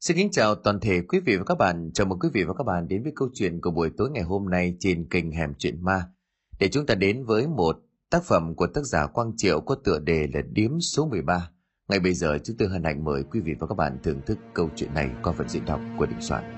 Xin kính chào toàn thể quý vị và các bạn. Chào mừng quý vị và các bạn đến với câu chuyện của buổi tối ngày hôm nay trên kênh Hẻm Chuyện Ma. Để chúng ta đến với một tác phẩm của tác giả Quang Triệu có tựa đề là Điếm số 13. Ngay bây giờ, chúng tôi hân hạnh mời quý vị và các bạn thưởng thức câu chuyện này qua phần diễn đọc của Đình Soạn.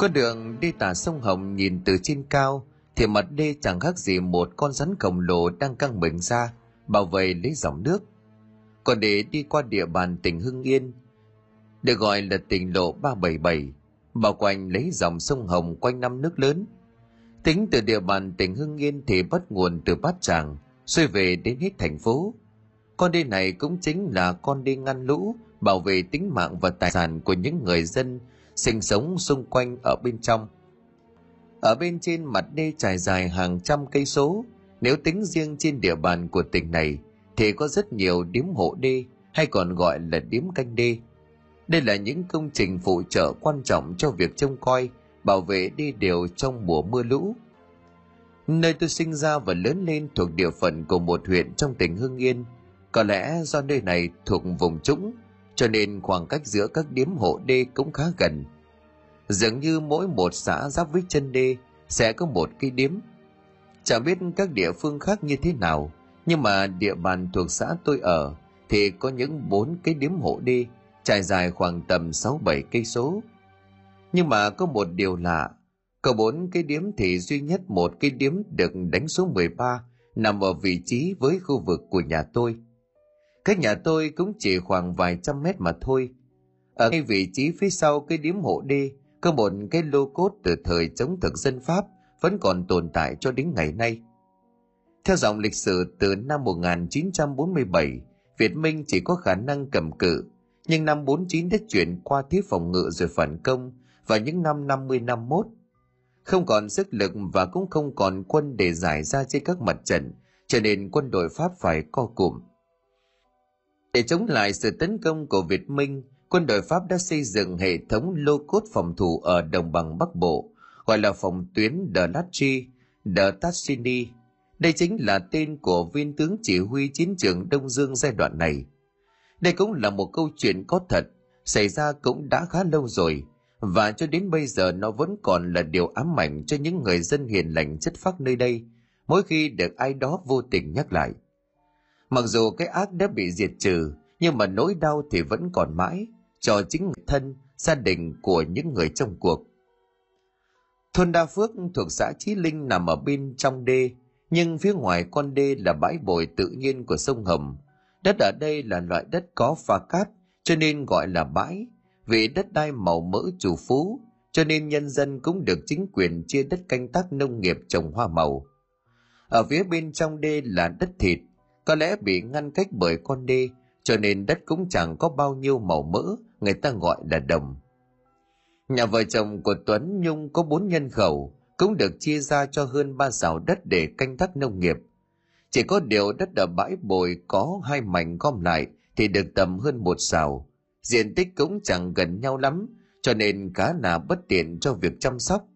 Con đường đi tả sông Hồng nhìn từ trên cao thì mặt đê chẳng khác gì một con rắn khổng lồ đang căng mình ra bảo vệ lấy dòng nước. Còn để đi qua địa bàn tỉnh Hưng Yên, được gọi là tỉnh lộ 377, bao quanh lấy dòng sông Hồng quanh năm nước lớn. Tính từ địa bàn tỉnh Hưng Yên thì bắt nguồn từ Bát Tràng, xuôi về đến hết thành phố. Con đê này cũng chính là con đê ngăn lũ, bảo vệ tính mạng và tài sản của những người dân sinh sống xung quanh ở bên trong. Ở bên trên mặt đê trải dài hàng trăm cây số, nếu tính riêng trên địa bàn của tỉnh này thì có rất nhiều điếm hộ đê hay còn gọi là điếm canh đê. Đây là những công trình phụ trợ quan trọng cho việc trông coi, bảo vệ đê điều trong mùa mưa lũ. Nơi tôi sinh ra và lớn lên thuộc địa phận của một huyện trong tỉnh Hưng Yên. Có lẽ do nơi này thuộc vùng trũng cho nên khoảng cách giữa các điếm hộ đê cũng khá gần. Dường như mỗi một xã giáp với chân đê sẽ có một cái điếm. Chẳng biết các địa phương khác như thế nào, nhưng mà địa bàn thuộc xã tôi ở thì có những bốn cái điếm hộ đê trải dài khoảng tầm 6-7 cây số. Nhưng mà có một điều lạ, có bốn cái điếm thì duy nhất một cái điếm được đánh số 13 nằm ở vị trí với khu vực của nhà tôi – Cách nhà tôi cũng chỉ khoảng vài trăm mét mà thôi. Ở ngay vị trí phía sau cái điếm hộ đê có một cái lô cốt từ thời chống thực dân Pháp vẫn còn tồn tại cho đến ngày nay. Theo dòng lịch sử từ năm 1947, Việt Minh chỉ có khả năng cầm cự, nhưng năm 49 đã chuyển qua thiết phòng ngự rồi phản công và những năm 50 năm mốt. Không còn sức lực và cũng không còn quân để giải ra trên các mặt trận, cho nên quân đội Pháp phải co cụm. Để chống lại sự tấn công của Việt Minh, quân đội Pháp đã xây dựng hệ thống lô cốt phòng thủ ở đồng bằng Bắc Bộ, gọi là phòng tuyến de Lachy, de Tassini. Đây chính là tên của viên tướng chỉ huy chiến trường Đông Dương giai đoạn này. Đây cũng là một câu chuyện có thật, xảy ra cũng đã khá lâu rồi, và cho đến bây giờ nó vẫn còn là điều ám ảnh cho những người dân hiền lành chất phác nơi đây, mỗi khi được ai đó vô tình nhắc lại. Mặc dù cái ác đã bị diệt trừ, nhưng mà nỗi đau thì vẫn còn mãi cho chính người thân, gia đình của những người trong cuộc. Thôn Đa Phước thuộc xã Chí Linh nằm ở bên trong đê, nhưng phía ngoài con đê là bãi bồi tự nhiên của sông Hồng. Đất ở đây là loại đất có pha cát, cho nên gọi là bãi. Vì đất đai màu mỡ chủ phú, cho nên nhân dân cũng được chính quyền chia đất canh tác nông nghiệp trồng hoa màu. Ở phía bên trong đê là đất thịt, có lẽ bị ngăn cách bởi con đê, cho nên đất cũng chẳng có bao nhiêu màu mỡ, người ta gọi là đồng. Nhà vợ chồng của Tuấn Nhung có bốn nhân khẩu, cũng được chia ra cho hơn ba xào đất để canh tác nông nghiệp. Chỉ có điều đất ở bãi bồi có hai mảnh gom lại thì được tầm hơn một xào. Diện tích cũng chẳng gần nhau lắm, cho nên cá là bất tiện cho việc chăm sóc.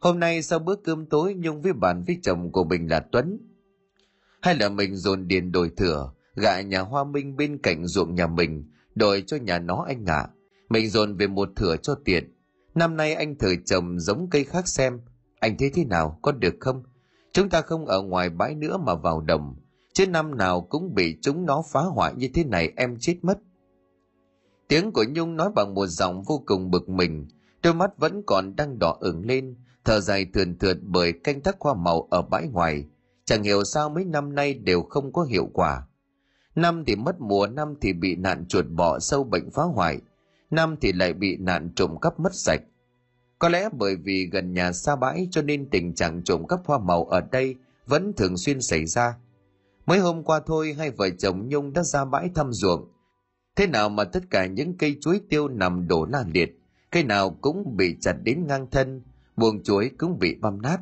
Hôm nay sau bữa cơm tối Nhung với bạn với chồng của mình là Tuấn hay là mình dồn điền đổi thửa gạ nhà hoa minh bên cạnh ruộng nhà mình đổi cho nhà nó anh ạ. À. mình dồn về một thửa cho tiện. Năm nay anh thử trồng giống cây khác xem. Anh thấy thế nào, có được không? Chúng ta không ở ngoài bãi nữa mà vào đồng. Chứ năm nào cũng bị chúng nó phá hoại như thế này, em chết mất. Tiếng của nhung nói bằng một giọng vô cùng bực mình. Đôi mắt vẫn còn đang đỏ ửng lên. Thở dài thườn thượt bởi canh tác hoa màu ở bãi ngoài. Chẳng hiểu sao mấy năm nay đều không có hiệu quả. Năm thì mất mùa, năm thì bị nạn chuột bọ sâu bệnh phá hoại, năm thì lại bị nạn trộm cắp mất sạch. Có lẽ bởi vì gần nhà xa bãi cho nên tình trạng trộm cắp hoa màu ở đây vẫn thường xuyên xảy ra. Mấy hôm qua thôi hai vợ chồng Nhung đã ra bãi thăm ruộng. Thế nào mà tất cả những cây chuối tiêu nằm đổ la liệt, cây nào cũng bị chặt đến ngang thân, buồng chuối cũng bị băm nát.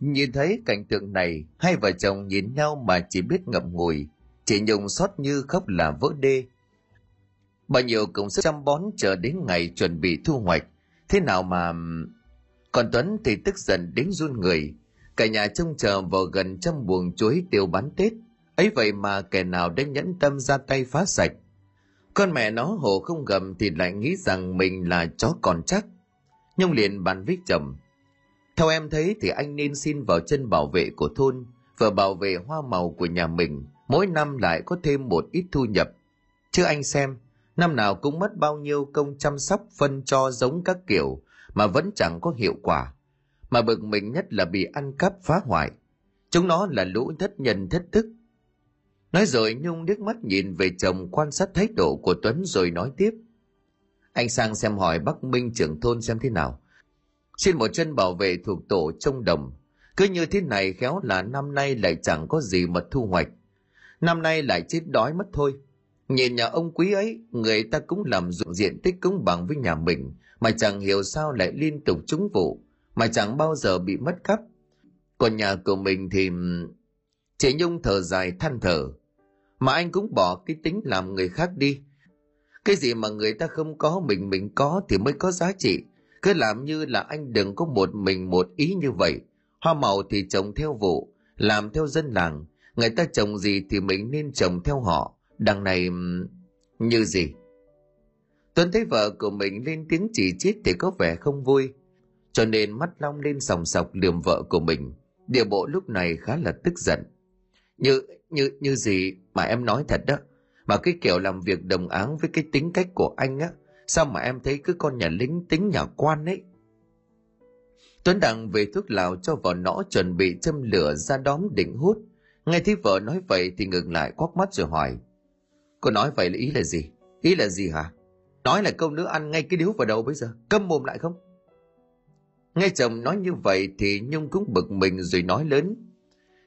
Nhìn thấy cảnh tượng này, hai vợ chồng nhìn nhau mà chỉ biết ngậm ngùi, chị nhung xót như khóc là vỡ đê. bao nhiêu công sức chăm bón chờ đến ngày chuẩn bị thu hoạch. Thế nào mà, còn tuấn thì tức giận đến run người. Cả nhà trông chờ vào gần trăm buồng chuối tiêu bán tết. Ấy vậy mà kẻ nào đã nhẫn tâm ra tay phá sạch. Con mẹ nó hồ không gầm thì lại nghĩ rằng mình là chó còn chắc. Nhung liền bàn với chồng. Theo em thấy thì anh nên xin vào chân bảo vệ của thôn, vừa bảo vệ hoa màu của nhà mình mỗi năm lại có thêm một ít thu nhập. Chứ anh xem, năm nào cũng mất bao nhiêu công chăm sóc, phân cho giống các kiểu mà vẫn chẳng có hiệu quả. Mà bực mình nhất là bị ăn cắp phá hoại. Chúng nó là lũ thất nhân thất thức. Nói rồi nhung liếc mắt nhìn về chồng quan sát thái độ của tuấn rồi nói tiếp. Anh sang xem hỏi bắc minh trưởng thôn xem thế nào. Xin một chân bảo vệ thuộc tổ trông đồng. Cứ như thế này khéo là năm nay lại chẳng có gì mà thu hoạch năm nay lại chết đói mất thôi. Nhìn nhà ông quý ấy, người ta cũng làm dụng diện tích cũng bằng với nhà mình, mà chẳng hiểu sao lại liên tục trúng vụ, mà chẳng bao giờ bị mất cắp. Còn nhà của mình thì, chị nhung thở dài than thở, mà anh cũng bỏ cái tính làm người khác đi. Cái gì mà người ta không có, mình mình có thì mới có giá trị. Cứ làm như là anh đừng có một mình một ý như vậy. Hoa màu thì trồng theo vụ, làm theo dân làng người ta trồng gì thì mình nên trồng theo họ. Đằng này như gì? Tuấn thấy vợ của mình lên tiếng chỉ trích thì có vẻ không vui. Cho nên mắt long lên sòng sọc liềm vợ của mình. Địa bộ lúc này khá là tức giận. Như như như gì mà em nói thật đó? Mà cái kiểu làm việc đồng áng với cái tính cách của anh á, sao mà em thấy cứ con nhà lính tính nhà quan ấy? Tuấn đặng về thuốc lào cho vào nõ chuẩn bị châm lửa ra đóm định hút nghe thấy vợ nói vậy thì ngừng lại quắc mắt rồi hỏi. Cô nói vậy là ý là gì? Ý là gì hả? Nói là câu nữa ăn ngay cái điếu vào đầu bây giờ, câm mồm lại không? Nghe chồng nói như vậy thì nhung cũng bực mình rồi nói lớn.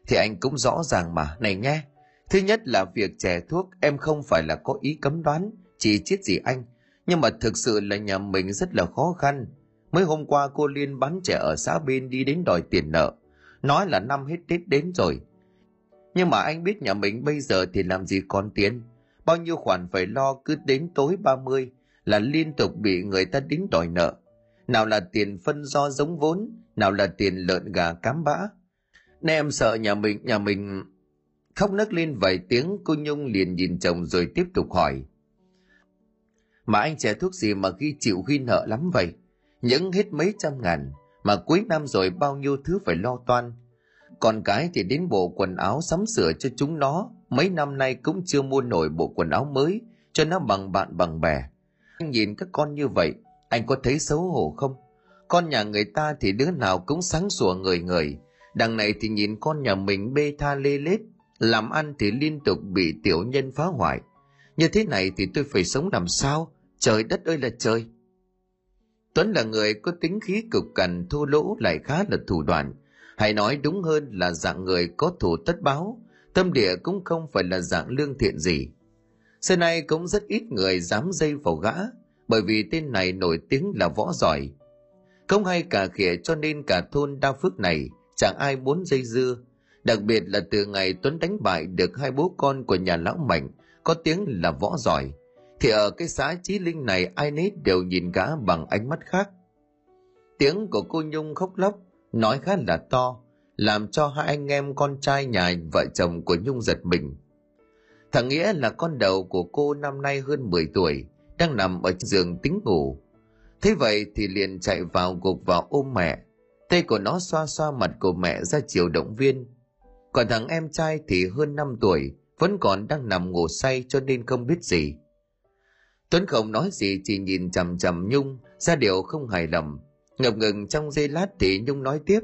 Thì anh cũng rõ ràng mà, này nghe thứ nhất là việc chè thuốc, em không phải là có ý cấm đoán, chỉ chết gì anh. Nhưng mà thực sự là nhà mình rất là khó khăn. Mới hôm qua cô liên bán trẻ ở xã bên đi đến đòi tiền nợ. Nói là năm hết tết đến rồi nhưng mà anh biết nhà mình bây giờ thì làm gì còn tiền? Bao nhiêu khoản phải lo cứ đến tối 30 là liên tục bị người ta đính đòi nợ. Nào là tiền phân do giống vốn, nào là tiền lợn gà cám bã. Nên em sợ nhà mình nhà mình khóc nấc lên vài tiếng, cô nhung liền nhìn chồng rồi tiếp tục hỏi. Mà anh trẻ thuốc gì mà ghi chịu huy nợ lắm vậy? Những hết mấy trăm ngàn, mà cuối năm rồi bao nhiêu thứ phải lo toan còn cái thì đến bộ quần áo sắm sửa cho chúng nó. Mấy năm nay cũng chưa mua nổi bộ quần áo mới, cho nó bằng bạn bằng bè. Anh nhìn các con như vậy, anh có thấy xấu hổ không? Con nhà người ta thì đứa nào cũng sáng sủa người người đằng này thì nhìn con nhà mình bê tha lê lết, làm ăn thì liên tục bị tiểu nhân phá hoại. Như thế này thì tôi phải sống làm sao? Trời đất ơi là trời! Tuấn là người có tính khí cực cằn thô lỗ lại khá là thủ đoạn hay nói đúng hơn là dạng người có thủ tất báo. Tâm địa cũng không phải là dạng lương thiện gì. Xưa nay cũng rất ít người dám dây vào gã, bởi vì tên này nổi tiếng là võ giỏi. Không hay cả khỉa cho nên cả thôn đa phước này chẳng ai muốn dây dưa. Đặc biệt là từ ngày tuấn đánh bại được hai bố con của nhà lão mạnh, có tiếng là võ giỏi, thì ở cái xã trí linh này ai nấy đều nhìn gã bằng ánh mắt khác. Tiếng của cô nhung khóc lóc nói khá là to, làm cho hai anh em con trai nhà vợ chồng của nhung giật mình. Thằng nghĩa là con đầu của cô năm nay hơn 10 tuổi, đang nằm ở giường tính ngủ. Thế vậy thì liền chạy vào gục vào ôm mẹ. Tay của nó xoa xoa mặt của mẹ ra chiều động viên. Còn thằng em trai thì hơn 5 tuổi, vẫn còn đang nằm ngủ say cho nên không biết gì. Tuấn không nói gì, chỉ nhìn chằm chằm nhung, ra điều không hài lòng ngập ngừng trong giây lát thì nhung nói tiếp.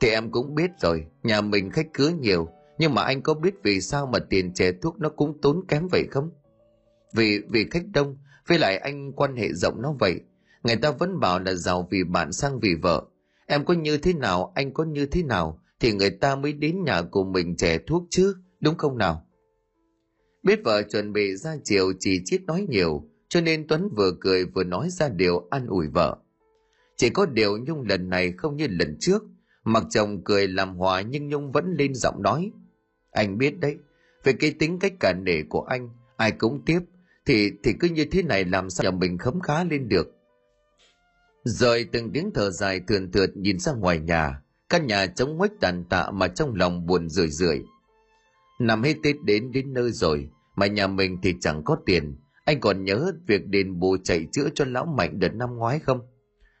Thì em cũng biết rồi, nhà mình khách cứ nhiều, nhưng mà anh có biết vì sao mà tiền chè thuốc nó cũng tốn kém vậy không? Vì vì khách đông, với lại anh quan hệ rộng nó vậy. Người ta vẫn bảo là giàu vì bạn sang vì vợ. Em có như thế nào, anh có như thế nào, thì người ta mới đến nhà của mình chè thuốc chứ, đúng không nào? Biết vợ chuẩn bị ra chiều, chỉ chít nói nhiều, cho nên tuấn vừa cười vừa nói ra điều an ủi vợ chỉ có điều nhung lần này không như lần trước. Mặc chồng cười làm hòa nhưng nhung vẫn lên giọng nói. Anh biết đấy, về cái tính cách cả nể của anh, ai cũng tiếp, thì thì cứ như thế này làm sao nhà mình khấm khá lên được. Rồi từng tiếng thở dài thườn thượt nhìn ra ngoài nhà, căn nhà trống nguếch tàn tạ mà trong lòng buồn rười rượi. Năm hết tết đến đến nơi rồi, mà nhà mình thì chẳng có tiền. Anh còn nhớ việc đền bù chạy chữa cho lão mạnh đợt năm ngoái không?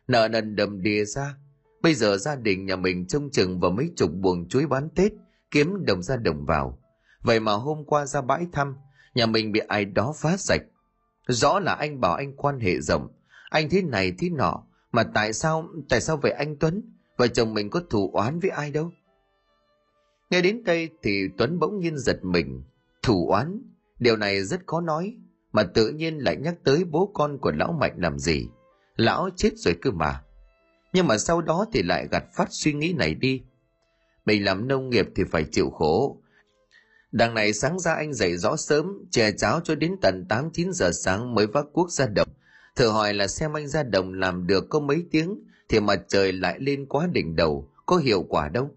Nợ nần đầm đìa ra. Bây giờ gia đình nhà mình trông chừng vào mấy chục buồng chuối bán tết, kiếm đồng ra đồng vào. Vậy mà hôm qua ra bãi thăm, nhà mình bị ai đó phá sạch. Rõ là anh bảo anh quan hệ rộng. Anh thế này thế nọ, mà tại sao tại sao vậy anh tuấn? Vợ chồng mình có thù oán với ai đâu? Nghe đến đây thì tuấn bỗng nhiên giật mình. Thù oán? Điều này rất khó nói, mà tự nhiên lại nhắc tới bố con của lão mạnh làm gì? Lão chết rồi cơ mà nhưng mà sau đó thì lại gạt phát suy nghĩ này đi mình làm nông nghiệp thì phải chịu khổ Đằng này sáng ra anh dậy rõ sớm, chè cháo cho đến tận 8-9 giờ sáng mới vác cuốc ra đồng. Thử hỏi là xem anh ra đồng làm được có mấy tiếng thì mặt trời lại lên quá đỉnh đầu, có hiệu quả đâu.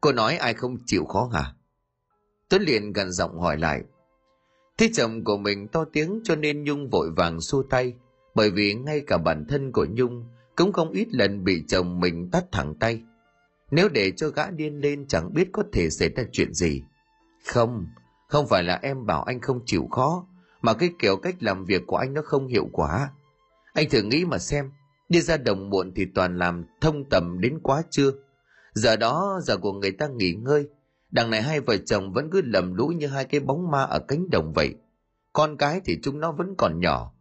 Cô nói ai không chịu khó hả? Tuấn liền gần giọng hỏi lại. Thế chồng của mình to tiếng cho nên Nhung vội vàng xua tay, bởi vì ngay cả bản thân của Nhung cũng không ít lần bị chồng mình tắt thẳng tay. Nếu để cho gã điên lên chẳng biết có thể xảy ra chuyện gì. Không, không phải là em bảo anh không chịu khó, mà cái kiểu cách làm việc của anh nó không hiệu quả. Anh thử nghĩ mà xem, đi ra đồng muộn thì toàn làm thông tầm đến quá trưa. Giờ đó giờ của người ta nghỉ ngơi, đằng này hai vợ chồng vẫn cứ lầm lũ như hai cái bóng ma ở cánh đồng vậy. Con cái thì chúng nó vẫn còn nhỏ,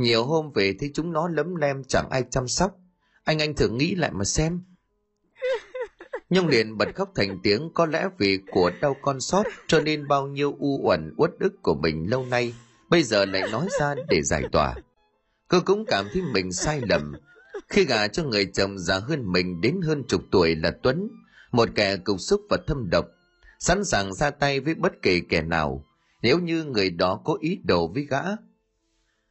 nhiều hôm về thì chúng nó lấm lem chẳng ai chăm sóc. Anh anh thử nghĩ lại mà xem, Nhung liền bật khóc thành tiếng có lẽ vì của đau con sót cho nên bao nhiêu u uẩn uất ức của mình lâu nay bây giờ lại nói ra để giải tỏa. Cô cũng cảm thấy mình sai lầm khi gả cho người chồng già hơn mình đến hơn chục tuổi là Tuấn, một kẻ cục xúc và thâm độc, sẵn sàng ra tay với bất kỳ kẻ nào nếu như người đó có ý đồ với gã.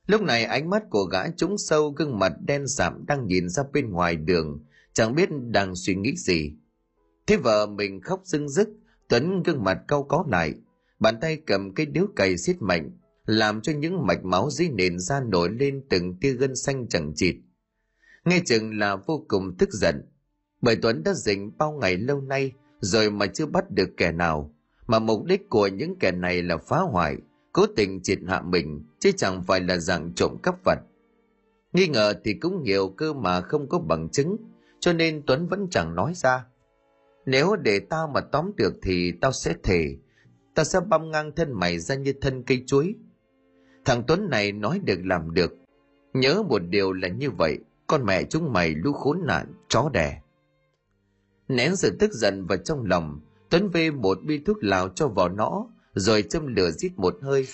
Lúc này ánh mắt của gã trúng sâu gương mặt đen sạm đang nhìn ra bên ngoài đường, chẳng biết đang suy nghĩ gì Thế vợ mình khóc dưng dứt Tuấn gương mặt cau có lại, bàn tay cầm cây điếu cày xiết mạnh, làm cho những mạch máu dưới nền da nổi lên từng tia gân xanh chẳng chịt. Nghe chừng là vô cùng tức giận, bởi Tuấn đã dình bao ngày lâu nay rồi mà chưa bắt được kẻ nào, mà mục đích của những kẻ này là phá hoại, cố tình triệt hạ mình, chứ chẳng phải là dạng trộm cắp vật. Nghi ngờ thì cũng nhiều cơ mà không có bằng chứng, cho nên Tuấn vẫn chẳng nói ra. Nếu để tao mà tóm được thì tao sẽ thề. Tao sẽ băm ngang thân mày ra như thân cây chuối. Thằng Tuấn này nói được làm được. Nhớ một điều là như vậy, con mẹ chúng mày lũ khốn nạn, chó đẻ. Nén sự tức giận vào trong lòng, Tuấn vê một bi thuốc lào cho vào nó, rồi châm lửa rít một hơi,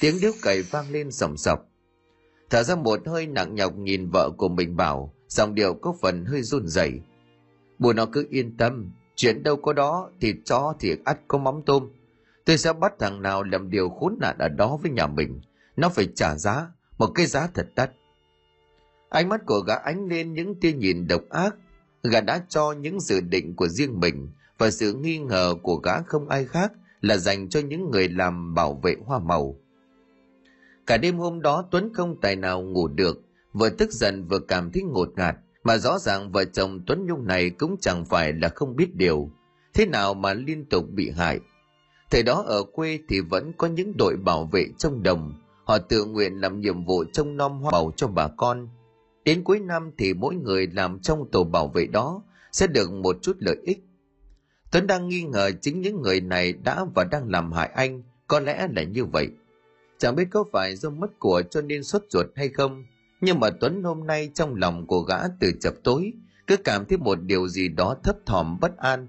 tiếng điếu cày vang lên sòng sọc. Thở ra một hơi nặng nhọc nhìn vợ của mình bảo, giọng điệu có phần hơi run rẩy. Bùa nó cứ yên tâm, Chuyện đâu có đó, thịt chó thì ắt có mắm tôm. Tôi sẽ bắt thằng nào làm điều khốn nạn ở đó với nhà mình. Nó phải trả giá, một cái giá thật đắt. Ánh mắt của gã ánh lên những tia nhìn độc ác. Gã đã cho những dự định của riêng mình và sự nghi ngờ của gã không ai khác là dành cho những người làm bảo vệ hoa màu. Cả đêm hôm đó Tuấn không tài nào ngủ được, vừa tức giận vừa cảm thấy ngột ngạt mà rõ ràng vợ chồng Tuấn Nhung này cũng chẳng phải là không biết điều, thế nào mà liên tục bị hại. Thời đó ở quê thì vẫn có những đội bảo vệ trong đồng, họ tự nguyện làm nhiệm vụ trông nom hoa màu cho bà con. Đến cuối năm thì mỗi người làm trong tổ bảo vệ đó sẽ được một chút lợi ích. Tuấn đang nghi ngờ chính những người này đã và đang làm hại anh, có lẽ là như vậy. Chẳng biết có phải do mất của cho nên sốt ruột hay không, nhưng mà Tuấn hôm nay trong lòng của gã từ chập tối, cứ cảm thấy một điều gì đó thấp thỏm bất an.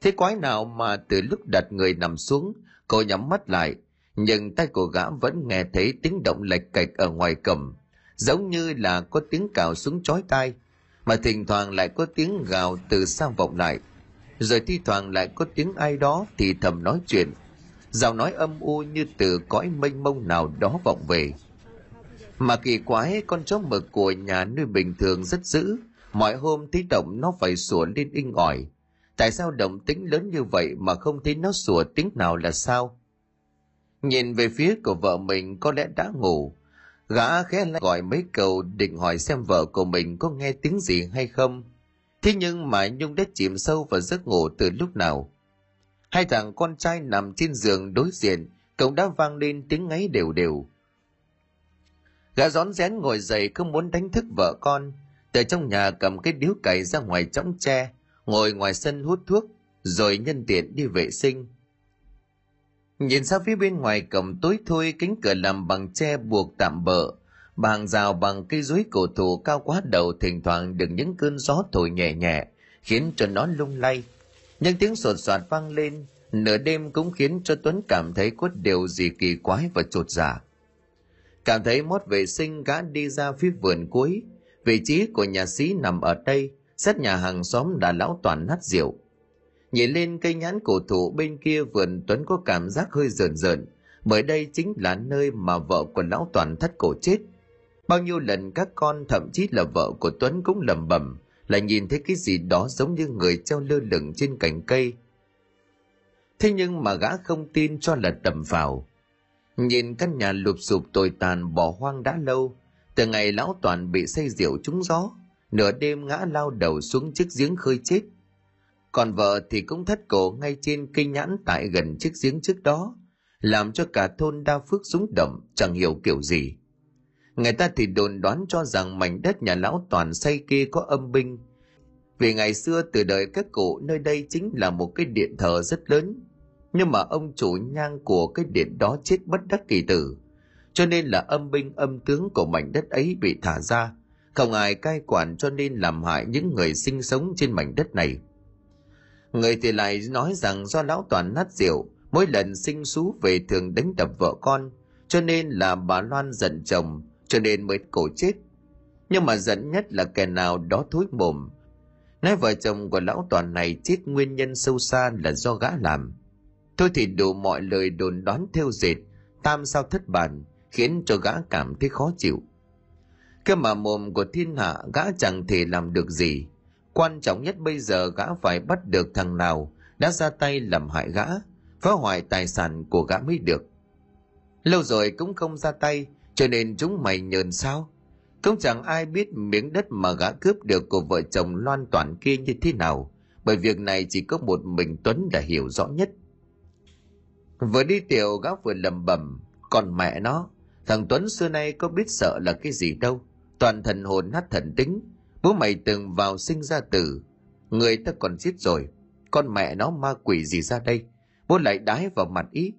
Thế quái nào mà từ lúc đặt người nằm xuống, cô nhắm mắt lại, nhưng tay của gã vẫn nghe thấy tiếng động lệch cạch ở ngoài cầm, giống như là có tiếng cào xuống chói tai, mà thỉnh thoảng lại có tiếng gào từ sang vọng lại, rồi thi thoảng lại có tiếng ai đó thì thầm nói chuyện, giọng nói âm u như từ cõi mênh mông nào đó vọng về. Mà kỳ quái con chó mực của nhà nuôi bình thường rất dữ, mọi hôm thấy động nó phải sủa lên inh ỏi. Tại sao động tính lớn như vậy mà không thấy nó sủa tiếng nào là sao? Nhìn về phía của vợ mình có lẽ đã ngủ. Gã khẽ lại gọi mấy câu định hỏi xem vợ của mình có nghe tiếng gì hay không. Thế nhưng mà Nhung đã chìm sâu vào giấc ngủ từ lúc nào. Hai thằng con trai nằm trên giường đối diện, cậu đã vang lên tiếng ngáy đều đều. Gã rón rén ngồi dậy không muốn đánh thức vợ con, từ trong nhà cầm cái điếu cày ra ngoài chõng tre, ngồi ngoài sân hút thuốc, rồi nhân tiện đi vệ sinh. Nhìn ra phía bên ngoài cổng tối thui cánh cửa làm bằng tre buộc tạm bỡ, bàn rào bằng cây dưới cổ thụ cao quá đầu thỉnh thoảng được những cơn gió thổi nhẹ nhẹ, khiến cho nó lung lay. Những tiếng sột soạt vang lên, nửa đêm cũng khiến cho Tuấn cảm thấy có điều gì kỳ quái và chột dạ. Cảm thấy mót vệ sinh gã đi ra phía vườn cuối, vị trí của nhà sĩ nằm ở đây, sát nhà hàng xóm đã lão toàn nát rượu. Nhìn lên cây nhãn cổ thụ bên kia vườn Tuấn có cảm giác hơi rờn rợn, bởi đây chính là nơi mà vợ của lão toàn thất cổ chết. Bao nhiêu lần các con thậm chí là vợ của Tuấn cũng lầm bầm, là nhìn thấy cái gì đó giống như người treo lơ lửng trên cành cây. Thế nhưng mà gã không tin cho là tầm vào. Nhìn căn nhà lụp sụp tồi tàn bỏ hoang đã lâu, từ ngày lão toàn bị say rượu trúng gió, nửa đêm ngã lao đầu xuống chiếc giếng khơi chết. Còn vợ thì cũng thất cổ ngay trên cây nhãn tại gần chiếc giếng trước đó, làm cho cả thôn đa phước rúng động chẳng hiểu kiểu gì. Người ta thì đồn đoán cho rằng mảnh đất nhà lão toàn xây kia có âm binh. Vì ngày xưa từ đời các cụ nơi đây chính là một cái điện thờ rất lớn. Nhưng mà ông chủ nhang của cái điện đó chết bất đắc kỳ tử. Cho nên là âm binh âm tướng của mảnh đất ấy bị thả ra. Không ai cai quản cho nên làm hại những người sinh sống trên mảnh đất này. Người thì lại nói rằng do lão toàn nát rượu, mỗi lần sinh xú về thường đánh đập vợ con, cho nên là bà Loan giận chồng, cho nên mới cổ chết. Nhưng mà dẫn nhất là kẻ nào đó thối mồm. Nói vợ chồng của lão toàn này chết nguyên nhân sâu xa là do gã làm. Thôi thì đủ mọi lời đồn đoán theo dệt, tam sao thất bản, khiến cho gã cảm thấy khó chịu. Cái mà mồm của thiên hạ gã chẳng thể làm được gì. Quan trọng nhất bây giờ gã phải bắt được thằng nào đã ra tay làm hại gã, phá hoại tài sản của gã mới được. Lâu rồi cũng không ra tay, cho nên chúng mày nhờn sao? Cũng chẳng ai biết miếng đất mà gã cướp được của vợ chồng loan toàn kia như thế nào, bởi việc này chỉ có một mình Tuấn đã hiểu rõ nhất. Vừa đi tiểu gã vừa lầm bầm, còn mẹ nó, thằng Tuấn xưa nay có biết sợ là cái gì đâu, toàn thần hồn nát thần tính, bố mày từng vào sinh ra tử, người ta còn giết rồi, con mẹ nó ma quỷ gì ra đây, bố lại đái vào mặt ý,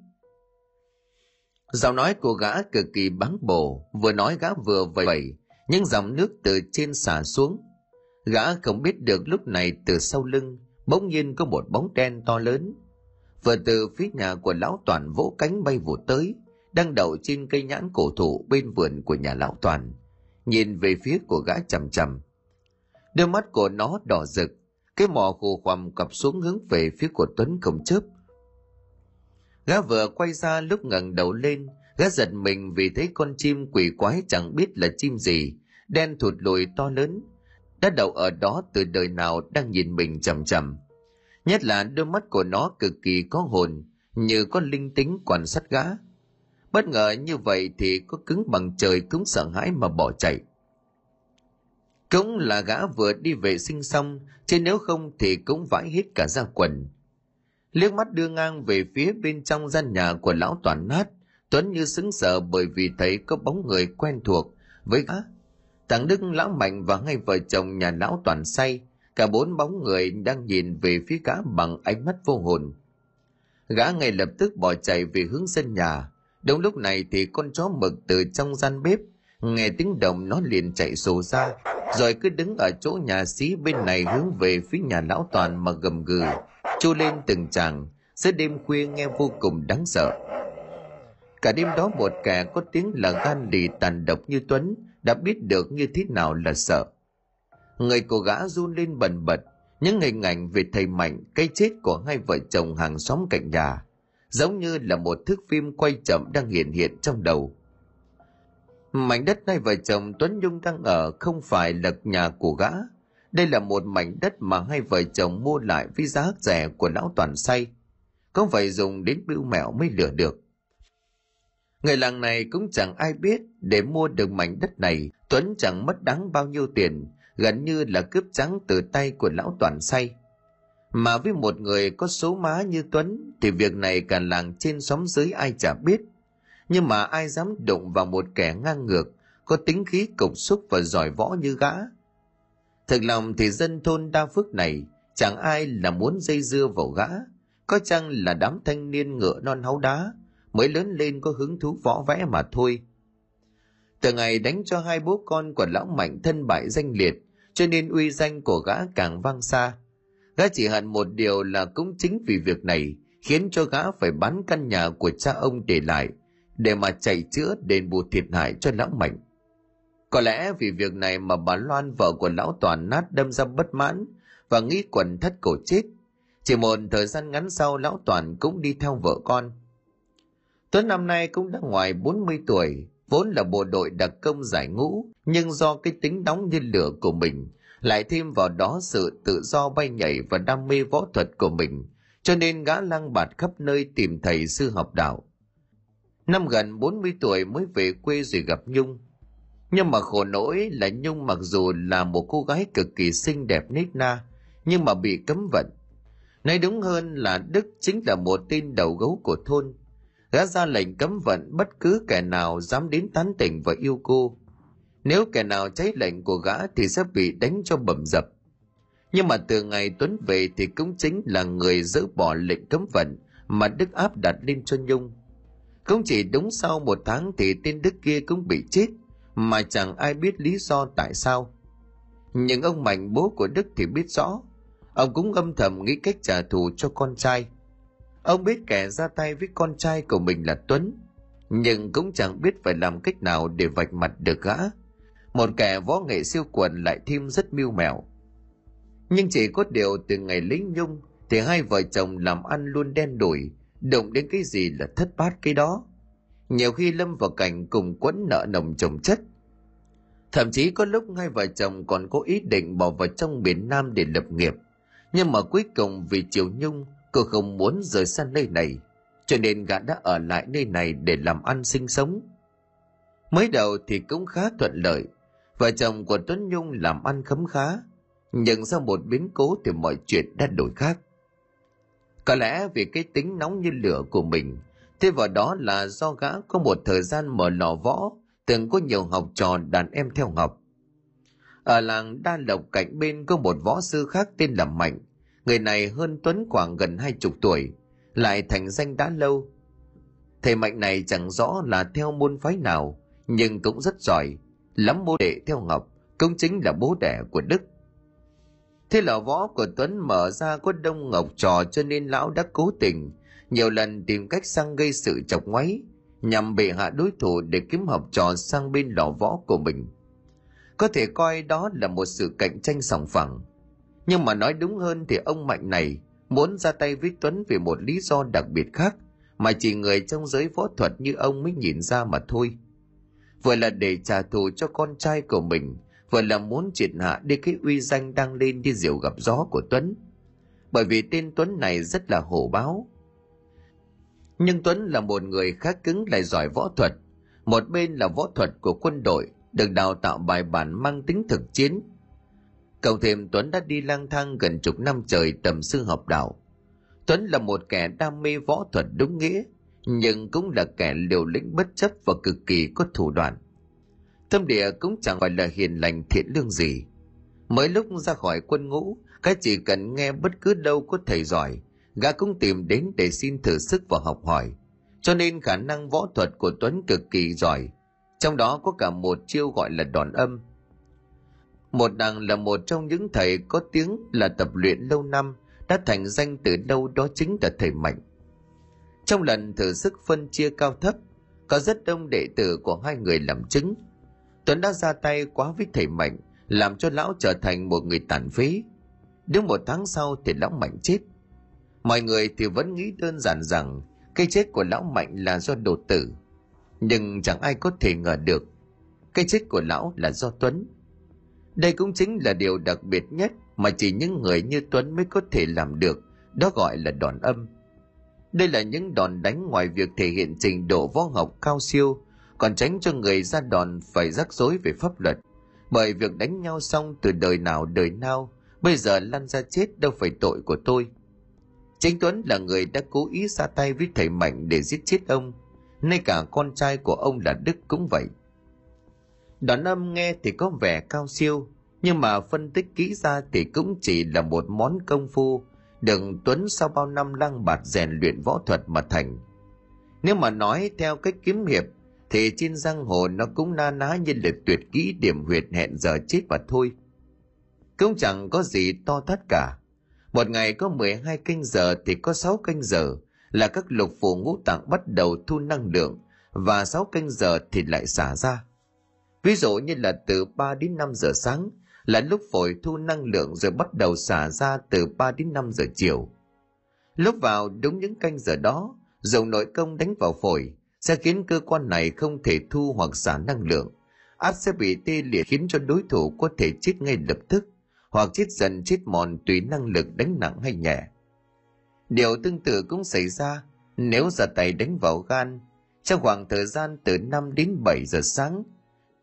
Giọng nói của gã cực kỳ báng bổ, vừa nói gã vừa vẩy vẩy, những dòng nước từ trên xả xuống. Gã không biết được lúc này từ sau lưng, bỗng nhiên có một bóng đen to lớn. Vừa từ phía nhà của lão Toàn vỗ cánh bay vụt tới, đang đậu trên cây nhãn cổ thụ bên vườn của nhà lão Toàn, nhìn về phía của gã chầm chầm. Đôi mắt của nó đỏ rực, cái mỏ khô khoằm cặp xuống hướng về phía của Tuấn không chớp, Gã vừa quay ra lúc ngẩng đầu lên, gã giật mình vì thấy con chim quỷ quái chẳng biết là chim gì, đen thụt lùi to lớn, đã đậu ở đó từ đời nào đang nhìn mình chầm chầm. Nhất là đôi mắt của nó cực kỳ có hồn, như có linh tính quan sát gã. Bất ngờ như vậy thì có cứng bằng trời cũng sợ hãi mà bỏ chạy. Cũng là gã vừa đi vệ sinh xong, chứ nếu không thì cũng vãi hết cả ra quần liếc mắt đưa ngang về phía bên trong gian nhà của lão toàn nát. Tuấn như sững sờ bởi vì thấy có bóng người quen thuộc với gã. Thằng đức, lão mạnh và ngay vợ chồng nhà lão toàn say. Cả bốn bóng người đang nhìn về phía gã bằng ánh mắt vô hồn. Gã ngay lập tức bỏ chạy về hướng sân nhà. Đúng lúc này thì con chó mực từ trong gian bếp nghe tiếng động nó liền chạy sổ ra, rồi cứ đứng ở chỗ nhà xí bên này hướng về phía nhà lão toàn mà gầm gừ. Chu lên từng chàng giữa đêm khuya nghe vô cùng đáng sợ. Cả đêm đó một kẻ có tiếng là gan lì tàn độc như tuấn đã biết được như thế nào là sợ. Người của gã run lên bần bật, những hình ảnh về thầy mạnh, cái chết của hai vợ chồng hàng xóm cạnh nhà, giống như là một thước phim quay chậm đang hiện hiện trong đầu mảnh đất nay vợ chồng tuấn nhung đang ở không phải là nhà của gã đây là một mảnh đất mà hai vợ chồng mua lại với giá rẻ của lão toàn say. Không phải dùng đến bưu mẹo mới lừa được. Người làng này cũng chẳng ai biết để mua được mảnh đất này Tuấn chẳng mất đáng bao nhiêu tiền, gần như là cướp trắng từ tay của lão toàn say. Mà với một người có số má như Tuấn thì việc này cả làng trên xóm dưới ai chả biết. Nhưng mà ai dám đụng vào một kẻ ngang ngược, có tính khí cục xúc và giỏi võ như gã. Thực lòng thì dân thôn đa phước này chẳng ai là muốn dây dưa vào gã, có chăng là đám thanh niên ngựa non háu đá mới lớn lên có hứng thú võ vẽ mà thôi. Từ ngày đánh cho hai bố con của lão mạnh thân bại danh liệt, cho nên uy danh của gã càng vang xa. Gã chỉ hận một điều là cũng chính vì việc này khiến cho gã phải bán căn nhà của cha ông để lại để mà chạy chữa đền bù thiệt hại cho lão mạnh. Có lẽ vì việc này mà bà Loan vợ của lão toàn nát đâm ra bất mãn và nghĩ quần thất cổ chết. Chỉ một thời gian ngắn sau lão toàn cũng đi theo vợ con. Tuấn năm nay cũng đã ngoài 40 tuổi, vốn là bộ đội đặc công giải ngũ, nhưng do cái tính nóng như lửa của mình, lại thêm vào đó sự tự do bay nhảy và đam mê võ thuật của mình, cho nên gã lang bạt khắp nơi tìm thầy sư học đạo. Năm gần 40 tuổi mới về quê rồi gặp Nhung. Nhưng mà khổ nỗi là Nhung mặc dù là một cô gái cực kỳ xinh đẹp nít na, nhưng mà bị cấm vận. Nói đúng hơn là Đức chính là một tên đầu gấu của thôn, gã ra lệnh cấm vận bất cứ kẻ nào dám đến tán tỉnh và yêu cô. Nếu kẻ nào cháy lệnh của gã thì sẽ bị đánh cho bầm dập. Nhưng mà từ ngày Tuấn về thì cũng chính là người dỡ bỏ lệnh cấm vận mà Đức áp đặt lên cho Nhung. Cũng chỉ đúng sau một tháng thì tên Đức kia cũng bị chết, mà chẳng ai biết lý do tại sao. Nhưng ông Mạnh bố của Đức thì biết rõ. Ông cũng âm thầm nghĩ cách trả thù cho con trai – Ông biết kẻ ra tay với con trai của mình là Tuấn, nhưng cũng chẳng biết phải làm cách nào để vạch mặt được gã. Một kẻ võ nghệ siêu quần lại thêm rất mưu mèo. Nhưng chỉ có điều từ ngày lính nhung thì hai vợ chồng làm ăn luôn đen đủi, động đến cái gì là thất bát cái đó. Nhiều khi lâm vào cảnh cùng quẫn nợ nồng chồng chất. Thậm chí có lúc hai vợ chồng còn có ý định bỏ vào trong miền Nam để lập nghiệp. Nhưng mà cuối cùng vì Triều Nhung Cô không muốn rời xa nơi này, cho nên gã đã ở lại nơi này để làm ăn sinh sống. Mới đầu thì cũng khá thuận lợi, vợ chồng của Tuấn Nhung làm ăn khấm khá, nhưng sau một biến cố thì mọi chuyện đã đổi khác. Có lẽ vì cái tính nóng như lửa của mình, thêm vào đó là do gã có một thời gian mở lò võ, từng có nhiều học trò đàn em theo học. Ở làng Đa Lộc cạnh bên có một võ sư khác tên là Mạnh, Người này hơn Tuấn khoảng gần hai chục tuổi, lại thành danh đã lâu. Thầy Mạnh này chẳng rõ là theo môn phái nào, nhưng cũng rất giỏi, lắm bố đệ theo học, cũng chính là bố đẻ của Đức. Thế lò võ của Tuấn mở ra có đông ngọc trò cho nên lão đã cố tình, nhiều lần tìm cách sang gây sự chọc ngoáy, nhằm bệ hạ đối thủ để kiếm học trò sang bên lò võ của mình. Có thể coi đó là một sự cạnh tranh sòng phẳng, nhưng mà nói đúng hơn thì ông Mạnh này muốn ra tay với Tuấn vì một lý do đặc biệt khác mà chỉ người trong giới võ thuật như ông mới nhìn ra mà thôi. Vừa là để trả thù cho con trai của mình, vừa là muốn triệt hạ đi cái uy danh đang lên như diều gặp gió của Tuấn. Bởi vì tên Tuấn này rất là hổ báo. Nhưng Tuấn là một người khá cứng lại giỏi võ thuật. Một bên là võ thuật của quân đội, được đào tạo bài bản mang tính thực chiến, Cộng thêm Tuấn đã đi lang thang gần chục năm trời tầm sư học đạo. Tuấn là một kẻ đam mê võ thuật đúng nghĩa, nhưng cũng là kẻ liều lĩnh bất chấp và cực kỳ có thủ đoạn. Tâm địa cũng chẳng phải là hiền lành thiện lương gì. Mới lúc ra khỏi quân ngũ, cái chỉ cần nghe bất cứ đâu có thầy giỏi, gã cũng tìm đến để xin thử sức và học hỏi. Cho nên khả năng võ thuật của Tuấn cực kỳ giỏi, trong đó có cả một chiêu gọi là đòn âm, một đằng là một trong những thầy có tiếng là tập luyện lâu năm, đã thành danh từ đâu đó chính là thầy Mạnh. Trong lần thử sức phân chia cao thấp, có rất đông đệ tử của hai người làm chứng. Tuấn đã ra tay quá với thầy Mạnh, làm cho lão trở thành một người tàn phế. Đến một tháng sau thì lão Mạnh chết. Mọi người thì vẫn nghĩ đơn giản rằng cái chết của lão Mạnh là do đột tử. Nhưng chẳng ai có thể ngờ được cái chết của lão là do Tuấn. Đây cũng chính là điều đặc biệt nhất mà chỉ những người như Tuấn mới có thể làm được, đó gọi là đòn âm. Đây là những đòn đánh ngoài việc thể hiện trình độ võ học cao siêu, còn tránh cho người ra đòn phải rắc rối về pháp luật. Bởi việc đánh nhau xong từ đời nào đời nào, bây giờ lăn ra chết đâu phải tội của tôi. Chính Tuấn là người đã cố ý ra tay với thầy Mạnh để giết chết ông, ngay cả con trai của ông là Đức cũng vậy. Đoạn âm nghe thì có vẻ cao siêu, nhưng mà phân tích kỹ ra thì cũng chỉ là một món công phu đừng Tuấn sau bao năm lăng bạt rèn luyện võ thuật mà thành. Nếu mà nói theo cách kiếm hiệp thì trên giang hồ nó cũng na ná như là tuyệt kỹ điểm huyệt hẹn giờ chết và thôi. Cũng chẳng có gì to thắt cả. Một ngày có 12 canh giờ thì có 6 canh giờ là các lục phủ ngũ tạng bắt đầu thu năng lượng và 6 canh giờ thì lại xả ra. Ví dụ như là từ 3 đến 5 giờ sáng là lúc phổi thu năng lượng rồi bắt đầu xả ra từ 3 đến 5 giờ chiều. Lúc vào đúng những canh giờ đó, dùng nội công đánh vào phổi sẽ khiến cơ quan này không thể thu hoặc xả năng lượng. Áp sẽ bị tê liệt khiến cho đối thủ có thể chết ngay lập tức, hoặc chết dần chết mòn tùy năng lực đánh nặng hay nhẹ. Điều tương tự cũng xảy ra nếu ra tay đánh vào gan trong khoảng thời gian từ 5 đến 7 giờ sáng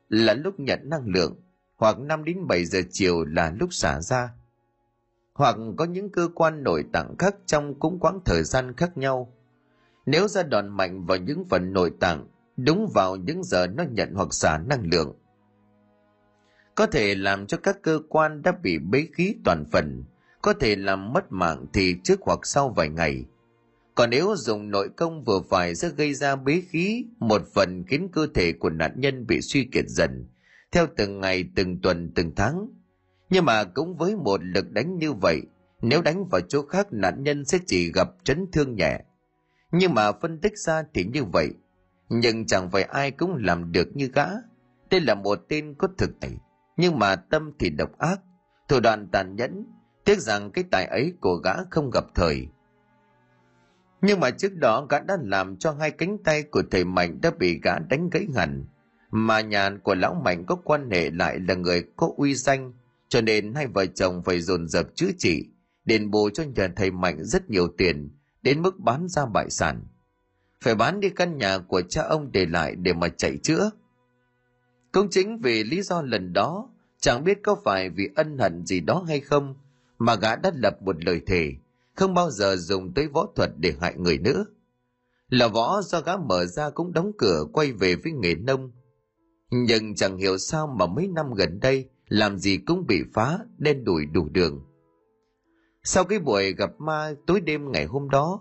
là lúc nhận năng lượng, hoặc 5 đến 7 giờ chiều là lúc xả ra. Hoặc có những cơ quan nội tạng khác trong cũng quãng thời gian khác nhau. Nếu ra đòn mạnh vào những phần nội tạng, đúng vào những giờ nó nhận hoặc xả năng lượng, có thể làm cho các cơ quan đã bị bế khí toàn phần, có thể làm mất mạng thì trước hoặc sau vài ngày. Còn nếu dùng nội công vừa phải sẽ gây ra bế khí, một phần khiến cơ thể của nạn nhân bị suy kiệt dần, theo từng ngày, từng tuần, từng tháng. Nhưng mà cũng với một lực đánh như vậy, nếu đánh vào chỗ khác nạn nhân sẽ chỉ gặp chấn thương nhẹ. Nhưng mà phân tích ra thì như vậy, nhưng chẳng phải ai cũng làm được như gã. Đây là một tên có thực thể, nhưng mà tâm thì độc ác, thủ đoạn tàn nhẫn, tiếc rằng cái tài ấy của gã không gặp thời. Nhưng mà trước đó gã đã làm cho hai cánh tay của thầy Mạnh đã bị gã đánh gãy hẳn, mà nhà của lão mạnh có quan hệ lại là người có uy danh cho nên hai vợ chồng phải dồn dập chữa trị đền bù cho nhà thầy mạnh rất nhiều tiền đến mức bán ra bại sản. Phải bán đi căn nhà của cha ông để lại để mà chạy chữa. Cũng chính vì lý do lần đó, chẳng biết có phải vì ân hận gì đó hay không, mà gã đã lập một lời thề, không bao giờ dùng tới võ thuật để hại người nữa. Là võ do gã mở ra cũng đóng cửa quay về với nghề nông. Nhưng chẳng hiểu sao mà mấy năm gần đây, làm gì cũng bị phá đen đủi đủ đường sau cái buổi gặp ma tối đêm ngày hôm đó,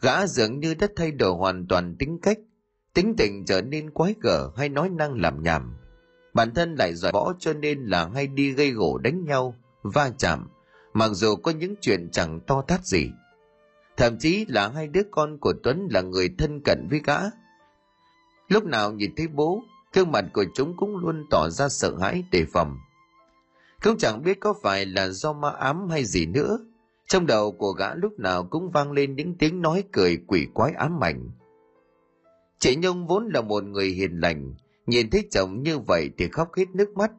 gã dường như đã thay đổi hoàn toàn tính cách. Tính tình trở nên quái gở hay nói năng làm nhảm. Bản thân lại giỏi võ cho nên là hay đi gây gỗ đánh nhau, va chạm, mặc dù có những chuyện chẳng to tát gì. Thậm chí là hai đứa con của tuấn là người thân cận với gã. Lúc nào nhìn thấy bố, gương mặt của chúng cũng luôn tỏ ra sợ hãi đề phòng không chẳng biết có phải là do ma ám hay gì nữa. Trong đầu của gã lúc nào cũng vang lên những tiếng nói cười quỷ quái ám ảnh. Chị nhung vốn là một người hiền lành, nhìn thấy chồng như vậy thì khóc hết nước mắt.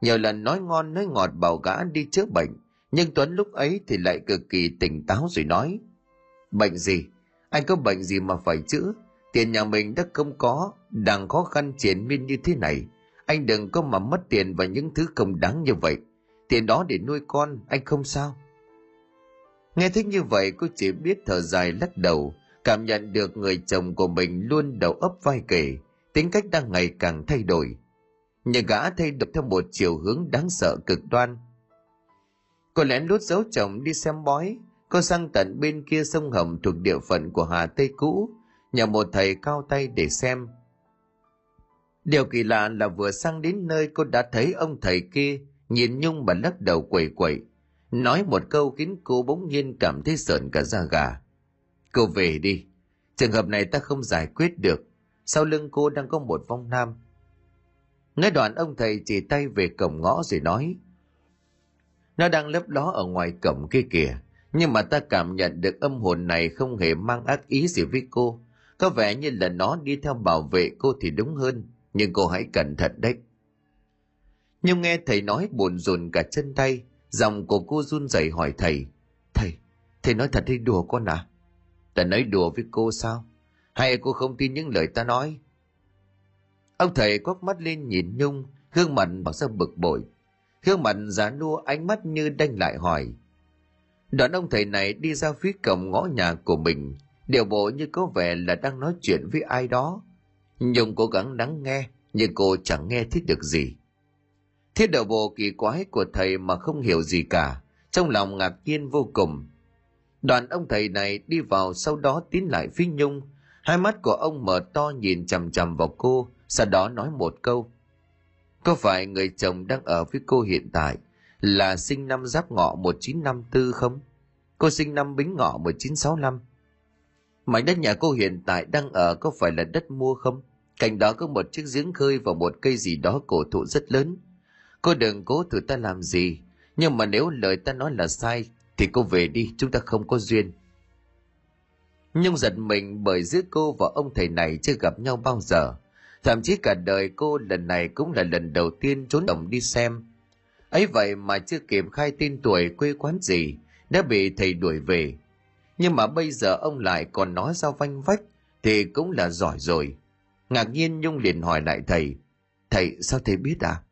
Nhiều lần nói ngon nói ngọt bảo gã đi chữa bệnh, nhưng tuấn lúc ấy thì lại cực kỳ tỉnh táo rồi nói, bệnh gì? Anh có bệnh gì mà phải chữa? Tiền nhà mình đã không có, đang khó khăn triển miên như thế này anh đừng có mà mất tiền vào những thứ không đáng như vậy. Tiền đó để nuôi con, anh không sao. Nghe thích như vậy, cô chỉ biết thở dài lắc đầu, cảm nhận được người chồng của mình luôn đầu ấp vai kể tính cách đang ngày càng thay đổi. Nhưng gã thay đổi theo một chiều hướng đáng sợ cực đoan. Cô lén lút giấu chồng đi xem bói. Cô sang tận bên kia sông hầm thuộc địa phận của hà tây cũ. Nhờ một thầy cao tay để xem. Điều kỳ lạ là vừa sang đến nơi cô đã thấy ông thầy kia, nhìn Nhung mà lắc đầu quẩy quẩy. Nói một câu khiến cô bỗng nhiên cảm thấy sợn cả da gà. Cô về đi. Trường hợp này ta không giải quyết được. Sau lưng cô đang có một vong nam. Nói đoạn ông thầy chỉ tay về cổng ngõ rồi nói. Nó đang lấp ló ở ngoài cổng kia kìa. Nhưng mà ta cảm nhận được âm hồn này không hề mang ác ý gì với cô. Có vẻ như là nó đi theo bảo vệ cô thì đúng hơn nhưng cô hãy cẩn thận đấy. Nhưng nghe thầy nói buồn rùn cả chân tay, giọng của cô run rẩy hỏi thầy, thầy, thầy nói thật hay đùa con à? Ta nói đùa với cô sao? Hay cô không tin những lời ta nói? Ông thầy quắc mắt lên nhìn Nhung, gương mặt bảo ra bực bội. Gương mặt giá nua ánh mắt như đanh lại hỏi. Đoạn ông thầy này đi ra phía cổng ngõ nhà của mình, điều bộ như có vẻ là đang nói chuyện với ai đó. Nhung cố gắng lắng nghe, nhưng cô chẳng nghe thấy được gì. Thiết đầu bộ kỳ quái của thầy mà không hiểu gì cả, trong lòng ngạc nhiên vô cùng. Đoàn ông thầy này đi vào sau đó tiến lại phía Nhung, hai mắt của ông mở to nhìn chằm chằm vào cô, sau đó nói một câu. Có phải người chồng đang ở với cô hiện tại là sinh năm giáp ngọ 1954 không? Cô sinh năm bính ngọ 1965. Mảnh đất nhà cô hiện tại đang ở có phải là đất mua không? Cạnh đó có một chiếc giếng khơi và một cây gì đó cổ thụ rất lớn. Cô đừng cố thử ta làm gì, nhưng mà nếu lời ta nói là sai, thì cô về đi, chúng ta không có duyên. Nhung giật mình bởi giữa cô và ông thầy này chưa gặp nhau bao giờ. Thậm chí cả đời cô lần này cũng là lần đầu tiên trốn đồng đi xem. ấy vậy mà chưa kịp khai tên tuổi quê quán gì, đã bị thầy đuổi về. Nhưng mà bây giờ ông lại còn nói sao vanh vách, thì cũng là giỏi rồi. Ngạc nhiên Nhung liền hỏi lại thầy, thầy sao thầy biết à?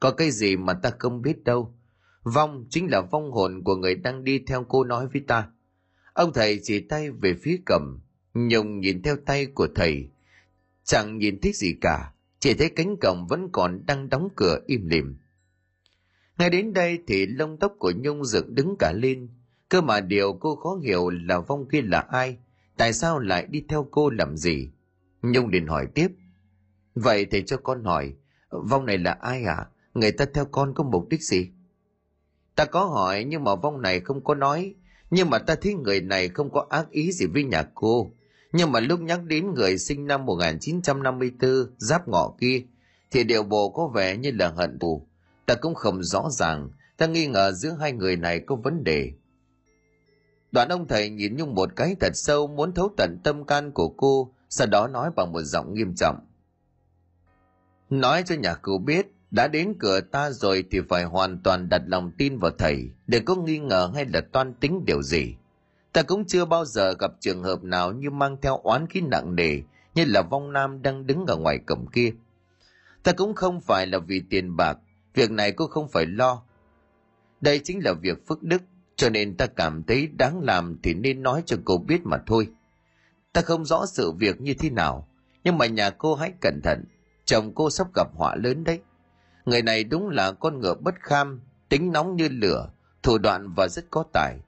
Có cái gì mà ta không biết đâu. Vong chính là vong hồn của người đang đi theo cô nói với ta. Ông thầy chỉ tay về phía cầm, Nhung nhìn theo tay của thầy, Chẳng nhìn thấy gì cả, chỉ thấy cánh cổng vẫn còn đang đóng cửa im lìm. Ngay đến đây thì lông tóc của Nhung dựng đứng cả lên. Cơ mà điều cô khó hiểu là vong kia là ai, tại sao lại đi theo cô làm gì? Nhung liền hỏi tiếp. Vậy thì cho con hỏi, vong này là ai à? Người ta theo con có mục đích gì? Ta có hỏi nhưng mà vong này không có nói. Nhưng mà ta thấy người này không có ác ý gì với nhà cô. Nhưng mà lúc nhắc đến người sinh năm 1954 giáp ngọ kia, thì điều bộ có vẻ như là hận thù. Ta cũng không rõ ràng, ta nghi ngờ giữa hai người này có vấn đề. Đoạn ông thầy nhìn Nhung một cái thật sâu muốn thấu tận tâm can của cô, sau đó nói bằng một giọng nghiêm trọng. Nói cho nhà cậu biết, đã đến cửa ta rồi thì phải hoàn toàn đặt lòng tin vào thầy, để có nghi ngờ hay là toan tính điều gì. Ta cũng chưa bao giờ gặp trường hợp nào như mang theo oán khí nặng nề như là vong nam đang đứng ở ngoài cổng kia. Ta cũng không phải là vì tiền bạc, việc này cô không phải lo. Đây chính là việc phước đức, cho nên ta cảm thấy đáng làm thì nên nói cho cô biết mà thôi. Ta không rõ sự việc như thế nào, nhưng mà nhà cô hãy cẩn thận, chồng cô sắp gặp họa lớn đấy. Người này đúng là con ngựa bất kham, tính nóng như lửa, thủ đoạn và rất có tài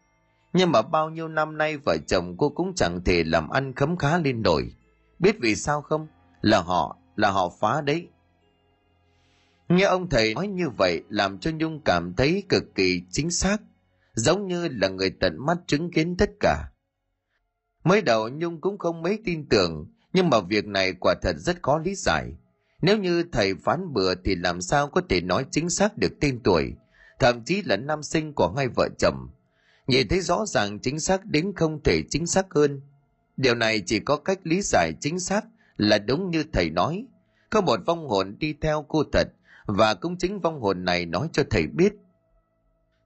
nhưng mà bao nhiêu năm nay vợ chồng cô cũng chẳng thể làm ăn khấm khá lên nổi. Biết vì sao không? Là họ, là họ phá đấy. Nghe ông thầy nói như vậy làm cho Nhung cảm thấy cực kỳ chính xác, giống như là người tận mắt chứng kiến tất cả. Mới đầu Nhung cũng không mấy tin tưởng, nhưng mà việc này quả thật rất khó lý giải. Nếu như thầy phán bừa thì làm sao có thể nói chính xác được tên tuổi, thậm chí là năm sinh của hai vợ chồng nhìn thấy rõ ràng chính xác đến không thể chính xác hơn. Điều này chỉ có cách lý giải chính xác là đúng như thầy nói. Có một vong hồn đi theo cô thật, và cũng chính vong hồn này nói cho thầy biết.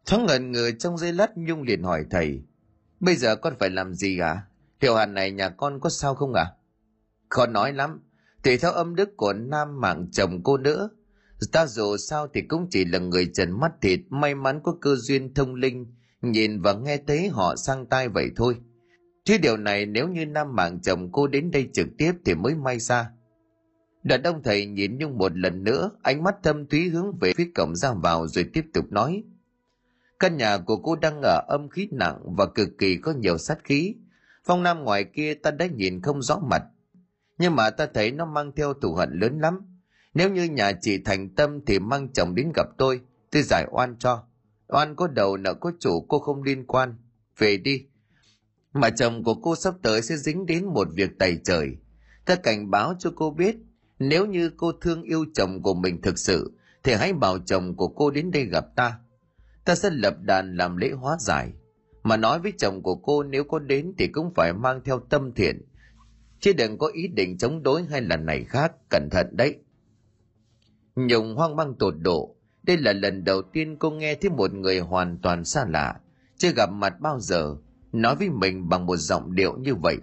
Thoáng ngần ngừ trong giây lát Nhung liền hỏi thầy, bây giờ con phải làm gì à? Tiểu hàn này nhà con có sao không ạ? À? Khó nói lắm, tùy theo âm đức của nam mạng chồng cô nữa. Ta dù sao thì cũng chỉ là người trần mắt thịt, may mắn có cơ duyên thông linh, nhìn và nghe thấy họ sang tai vậy thôi. Chứ điều này nếu như nam mạng chồng cô đến đây trực tiếp thì mới may ra. Đoạn ông thầy nhìn Nhung một lần nữa, ánh mắt thâm thúy hướng về phía cổng ra vào rồi tiếp tục nói. Căn nhà của cô đang ở âm khí nặng và cực kỳ có nhiều sát khí. Phong nam ngoài kia ta đã nhìn không rõ mặt. Nhưng mà ta thấy nó mang theo thù hận lớn lắm. Nếu như nhà chị thành tâm thì mang chồng đến gặp tôi, tôi giải oan cho. Oan có đầu nợ có chủ cô không liên quan. Về đi. Mà chồng của cô sắp tới sẽ dính đến một việc tày trời. Ta cảnh báo cho cô biết, nếu như cô thương yêu chồng của mình thực sự, thì hãy bảo chồng của cô đến đây gặp ta. Ta sẽ lập đàn làm lễ hóa giải. Mà nói với chồng của cô nếu có đến thì cũng phải mang theo tâm thiện. Chứ đừng có ý định chống đối hay là này khác, cẩn thận đấy. Nhung hoang mang tột độ, đây là lần đầu tiên cô nghe thấy một người hoàn toàn xa lạ, chưa gặp mặt bao giờ. nói với mình bằng một giọng điệu như vậy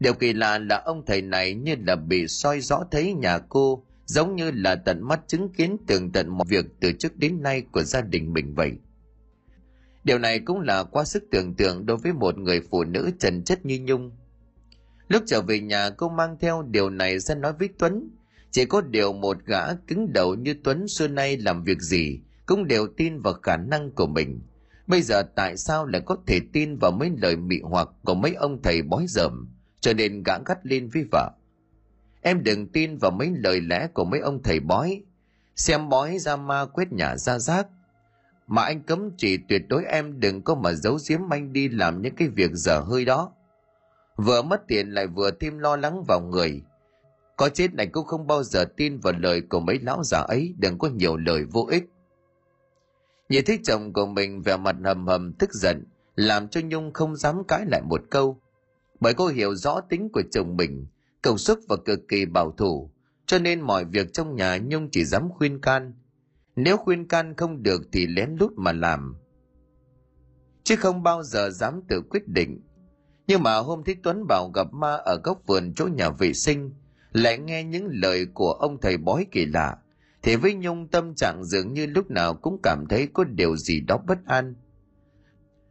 điều kỳ lạ là ông thầy này như là bị soi rõ thấy nhà cô giống như là tận mắt chứng kiến tường tận mọi việc từ trước đến nay của gia đình mình vậy điều này cũng là quá sức tưởng tượng đối với một người phụ nữ trần chất như nhung. Lúc trở về nhà, cô mang theo điều này ra nói với tuấn. Chỉ có điều một gã cứng đầu như tuấn xưa nay làm việc gì cũng đều tin vào khả năng của mình. Bây giờ tại sao lại có thể tin vào mấy lời mị hoặc của mấy ông thầy bói dởm cho nên gã gắt lên với vợ. Em đừng tin vào mấy lời lẽ của mấy ông thầy bói. Xem bói ra ma quét nhà ra rác mà anh cấm chỉ tuyệt đối em đừng có mà giấu giếm anh đi làm những cái việc dở hơi đó. Vừa mất tiền lại vừa thêm lo lắng vào người. Có chết này cũng không bao giờ tin vào lời của mấy lão già ấy, đừng có nhiều lời vô ích. Nhìn thấy chồng của mình vẻ mặt hầm hầm, tức giận, làm cho nhung không dám cãi lại một câu. Bởi cô hiểu rõ tính của chồng mình cầu sức và cực kỳ bảo thủ, cho nên mọi việc trong nhà nhung chỉ dám khuyên can nếu khuyên can không được thì lén lút mà làm. Chứ không bao giờ dám tự quyết định. Nhưng mà hôm thích tuấn bảo gặp ma ở góc vườn chỗ nhà vệ sinh, lại nghe những lời của ông thầy bói kỳ lạ, thì với nhung tâm trạng dường như lúc nào cũng cảm thấy có điều gì đó bất an.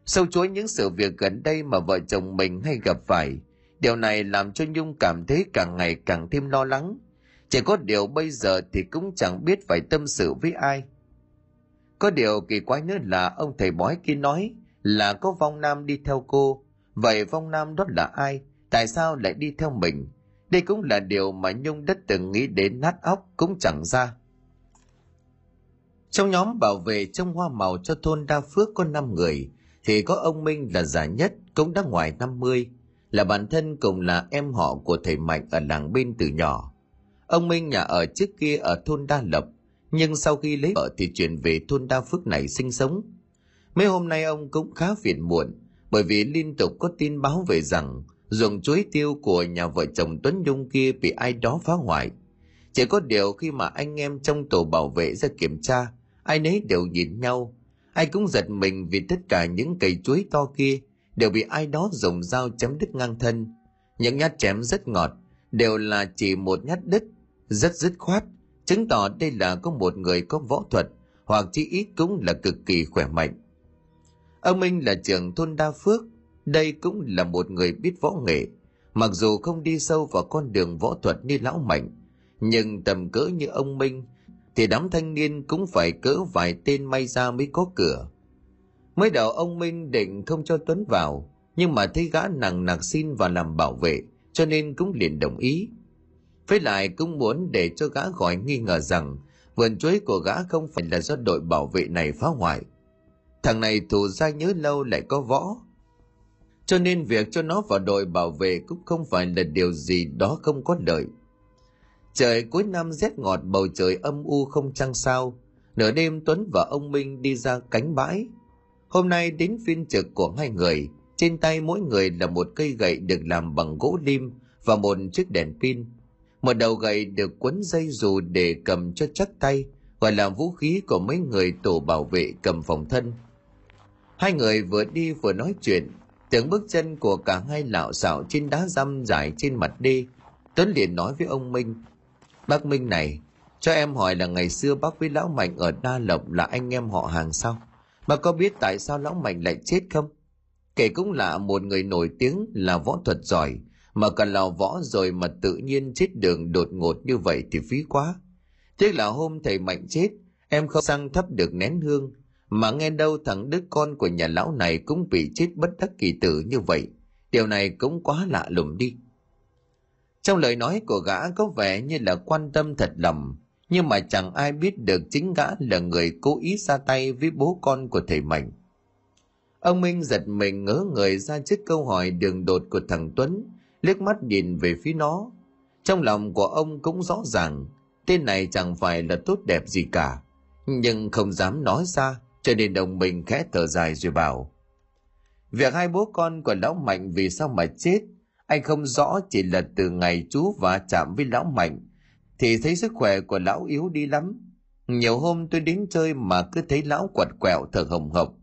Sâu chuối những sự việc gần đây mà vợ chồng mình hay gặp phải, điều này làm cho nhung cảm thấy càng ngày càng thêm lo lắng chỉ có điều bây giờ thì cũng chẳng biết phải tâm sự với ai. Có điều kỳ quái nữa là ông thầy bói kia nói là có vong nam đi theo cô. Vậy vong nam đó là ai? Tại sao lại đi theo mình? Đây cũng là điều mà nhung đã từng nghĩ đến nát óc cũng chẳng ra. Trong nhóm bảo vệ trong hoa màu cho thôn đa phước có 5 người, thì có ông minh là già nhất, cũng đã ngoài 50 là bản thân cùng là em họ của thầy mạnh ở làng bên từ nhỏ ông minh nhà ở trước kia ở thôn đa lập nhưng sau khi lấy vợ thì chuyển về thôn đa phước này sinh sống mấy hôm nay ông cũng khá phiền muộn bởi vì liên tục có tin báo về rằng ruộng chuối tiêu của nhà vợ chồng Tuấn Nhung kia bị ai đó phá hoại. Chỉ có điều khi mà anh em trong tổ bảo vệ ra kiểm tra, ai nấy đều nhìn nhau. Ai cũng giật mình vì tất cả những cây chuối to kia đều bị ai đó dùng dao chém đứt ngang thân. Những nhát chém rất ngọt, đều là chỉ một nhát đứt, rất dứt khoát, chứng tỏ đây là có một người có võ thuật, hoặc chí ít cũng là cực kỳ khỏe mạnh. Ông Minh là trưởng thôn Đa Phước, đây cũng là một người biết võ nghệ. Mặc dù không đi sâu vào con đường võ thuật như lão mạnh, nhưng tầm cỡ như ông Minh thì đám thanh niên cũng phải cỡ vài tên may ra mới có cửa. Mới đầu ông Minh định không cho Tuấn vào, nhưng mà thấy gã nặng nặc xin vào làm bảo vệ, cho nên cũng liền đồng ý. Với lại cũng muốn để cho gã khỏi nghi ngờ rằng vườn chuối của gã không phải là do đội bảo vệ này phá hoại. Thằng này thù ra nhớ lâu lại có võ, cho nên việc cho nó vào đội bảo vệ cũng không phải là điều gì đó không có lợi. Trời cuối năm rét ngọt bầu trời âm u không trăng sao. Nửa đêm Tuấn và ông Minh đi ra cánh bãi. Hôm nay đến phiên trực của hai người. Trên tay mỗi người là một cây gậy được làm bằng gỗ lim và một chiếc đèn pin. Một đầu gậy được quấn dây dù để cầm cho chắc tay, gọi là vũ khí của mấy người tổ bảo vệ cầm phòng thân. Hai người vừa đi vừa nói chuyện, Tiếng bước chân của cả hai lạo xạo trên đá răm dài trên mặt đi Tuấn liền nói với ông Minh. Bác Minh này, cho em hỏi là ngày xưa bác với Lão Mạnh ở Đa Lộc là anh em họ hàng sao? Bác có biết tại sao Lão Mạnh lại chết không? Kể cũng là một người nổi tiếng là võ thuật giỏi, mà cần lò võ rồi mà tự nhiên chết đường đột ngột như vậy thì phí quá. Tiếc là hôm thầy Mạnh chết, em không sang thắp được nén hương, mà nghe đâu thằng đứa con của nhà lão này cũng bị chết bất đắc kỳ tử như vậy. Điều này cũng quá lạ lùng đi. Trong lời nói của gã có vẻ như là quan tâm thật lòng, nhưng mà chẳng ai biết được chính gã là người cố ý ra tay với bố con của thầy Mạnh. Ông Minh giật mình ngỡ người ra trước câu hỏi đường đột của thằng Tuấn, liếc mắt nhìn về phía nó. Trong lòng của ông cũng rõ ràng, tên này chẳng phải là tốt đẹp gì cả, nhưng không dám nói ra cho nên đồng mình khẽ thở dài rồi bảo việc hai bố con của lão mạnh vì sao mà chết? Anh không rõ chỉ là từ ngày chú va chạm với lão mạnh thì thấy sức khỏe của lão yếu đi lắm. Nhiều hôm tôi đến chơi mà cứ thấy lão quặt quẹo thở hồng hộc.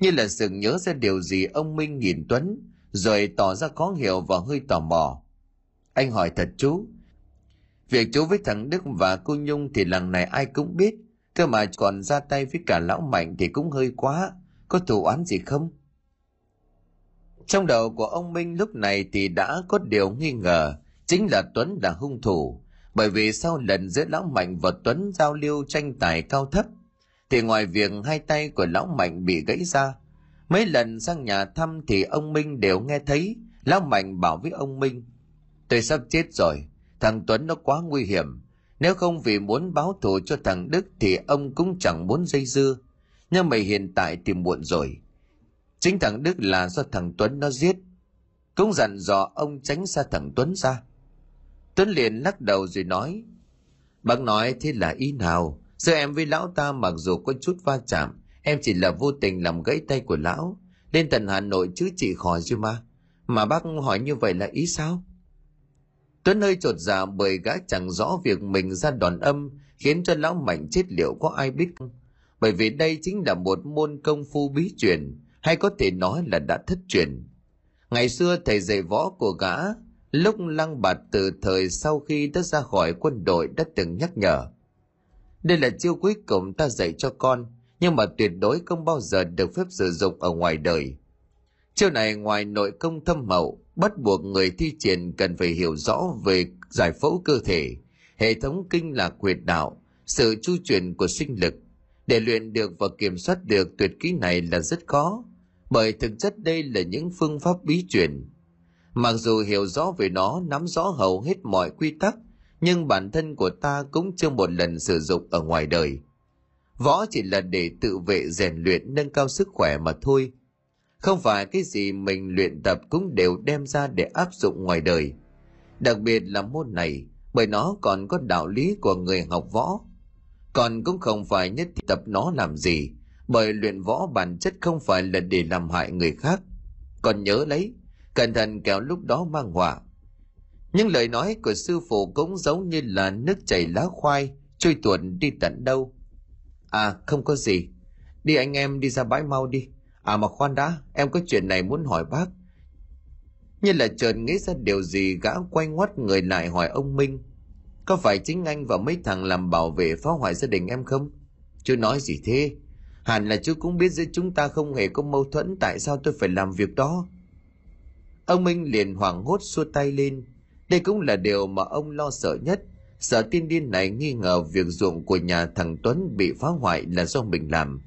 Như là sự nhớ ra điều gì ông Minh nhìn Tuấn, rồi tỏ ra khó hiểu và hơi tò mò. Anh hỏi thật chú, việc chú với thằng Đức và cô Nhung thì lần này ai cũng biết, cơ mà còn ra tay với cả lão Mạnh thì cũng hơi quá, có thù oán gì không? Trong đầu của ông Minh lúc này thì đã có điều nghi ngờ, chính là Tuấn là hung thủ, bởi vì sau lần giữa lão Mạnh và Tuấn giao lưu tranh tài cao thấp, thì ngoài việc hai tay của lão Mạnh bị gãy ra, mấy lần sang nhà thăm thì ông Minh đều nghe thấy lão Mạnh bảo với ông Minh, tôi sắp chết rồi, thằng Tuấn nó quá nguy hiểm, nếu không vì muốn báo thù cho thằng Đức thì ông cũng chẳng muốn dây dưa, nhưng mày hiện tại thì muộn rồi, Chính thằng Đức là do thằng Tuấn nó giết. Cũng dặn dò ông tránh xa thằng Tuấn ra. Tuấn liền lắc đầu rồi nói. Bác nói thế là ý nào? giữa em với lão ta mặc dù có chút va chạm, em chỉ là vô tình làm gãy tay của lão. Lên tận Hà Nội chứ chị khỏi rồi mà. Mà bác hỏi như vậy là ý sao? Tuấn hơi trột dạ bởi gã chẳng rõ việc mình ra đòn âm khiến cho lão mạnh chết liệu có ai biết không? Bởi vì đây chính là một môn công phu bí truyền, hay có thể nói là đã thất truyền. Ngày xưa thầy dạy võ của gã, lúc lăng bạt từ thời sau khi đã ra khỏi quân đội đã từng nhắc nhở. Đây là chiêu cuối cùng ta dạy cho con, nhưng mà tuyệt đối không bao giờ được phép sử dụng ở ngoài đời. Chiêu này ngoài nội công thâm hậu, bắt buộc người thi triển cần phải hiểu rõ về giải phẫu cơ thể, hệ thống kinh lạc huyệt đạo, sự chu chuyển của sinh lực. Để luyện được và kiểm soát được tuyệt kỹ này là rất khó, bởi thực chất đây là những phương pháp bí truyền. Mặc dù hiểu rõ về nó, nắm rõ hầu hết mọi quy tắc, nhưng bản thân của ta cũng chưa một lần sử dụng ở ngoài đời. Võ chỉ là để tự vệ rèn luyện nâng cao sức khỏe mà thôi. Không phải cái gì mình luyện tập cũng đều đem ra để áp dụng ngoài đời. Đặc biệt là môn này, bởi nó còn có đạo lý của người học võ. Còn cũng không phải nhất tập nó làm gì, bởi luyện võ bản chất không phải là để làm hại người khác còn nhớ lấy cẩn thận kéo lúc đó mang họa những lời nói của sư phụ cũng giống như là nước chảy lá khoai trôi tuột đi tận đâu à không có gì đi anh em đi ra bãi mau đi à mà khoan đã, em có chuyện này muốn hỏi bác như là chợt nghĩ ra điều gì gã quay ngoắt người lại hỏi ông minh có phải chính anh và mấy thằng làm bảo vệ phá hoại gia đình em không chú nói gì thế Hẳn là chú cũng biết giữa chúng ta không hề có mâu thuẫn, tại sao tôi phải làm việc đó. Ông Minh liền hoảng hốt xua tay lên. Đây cũng là điều mà ông lo sợ nhất. Sợ tiên điên này nghi ngờ việc ruộng của nhà thằng Tuấn bị phá hoại là do mình làm.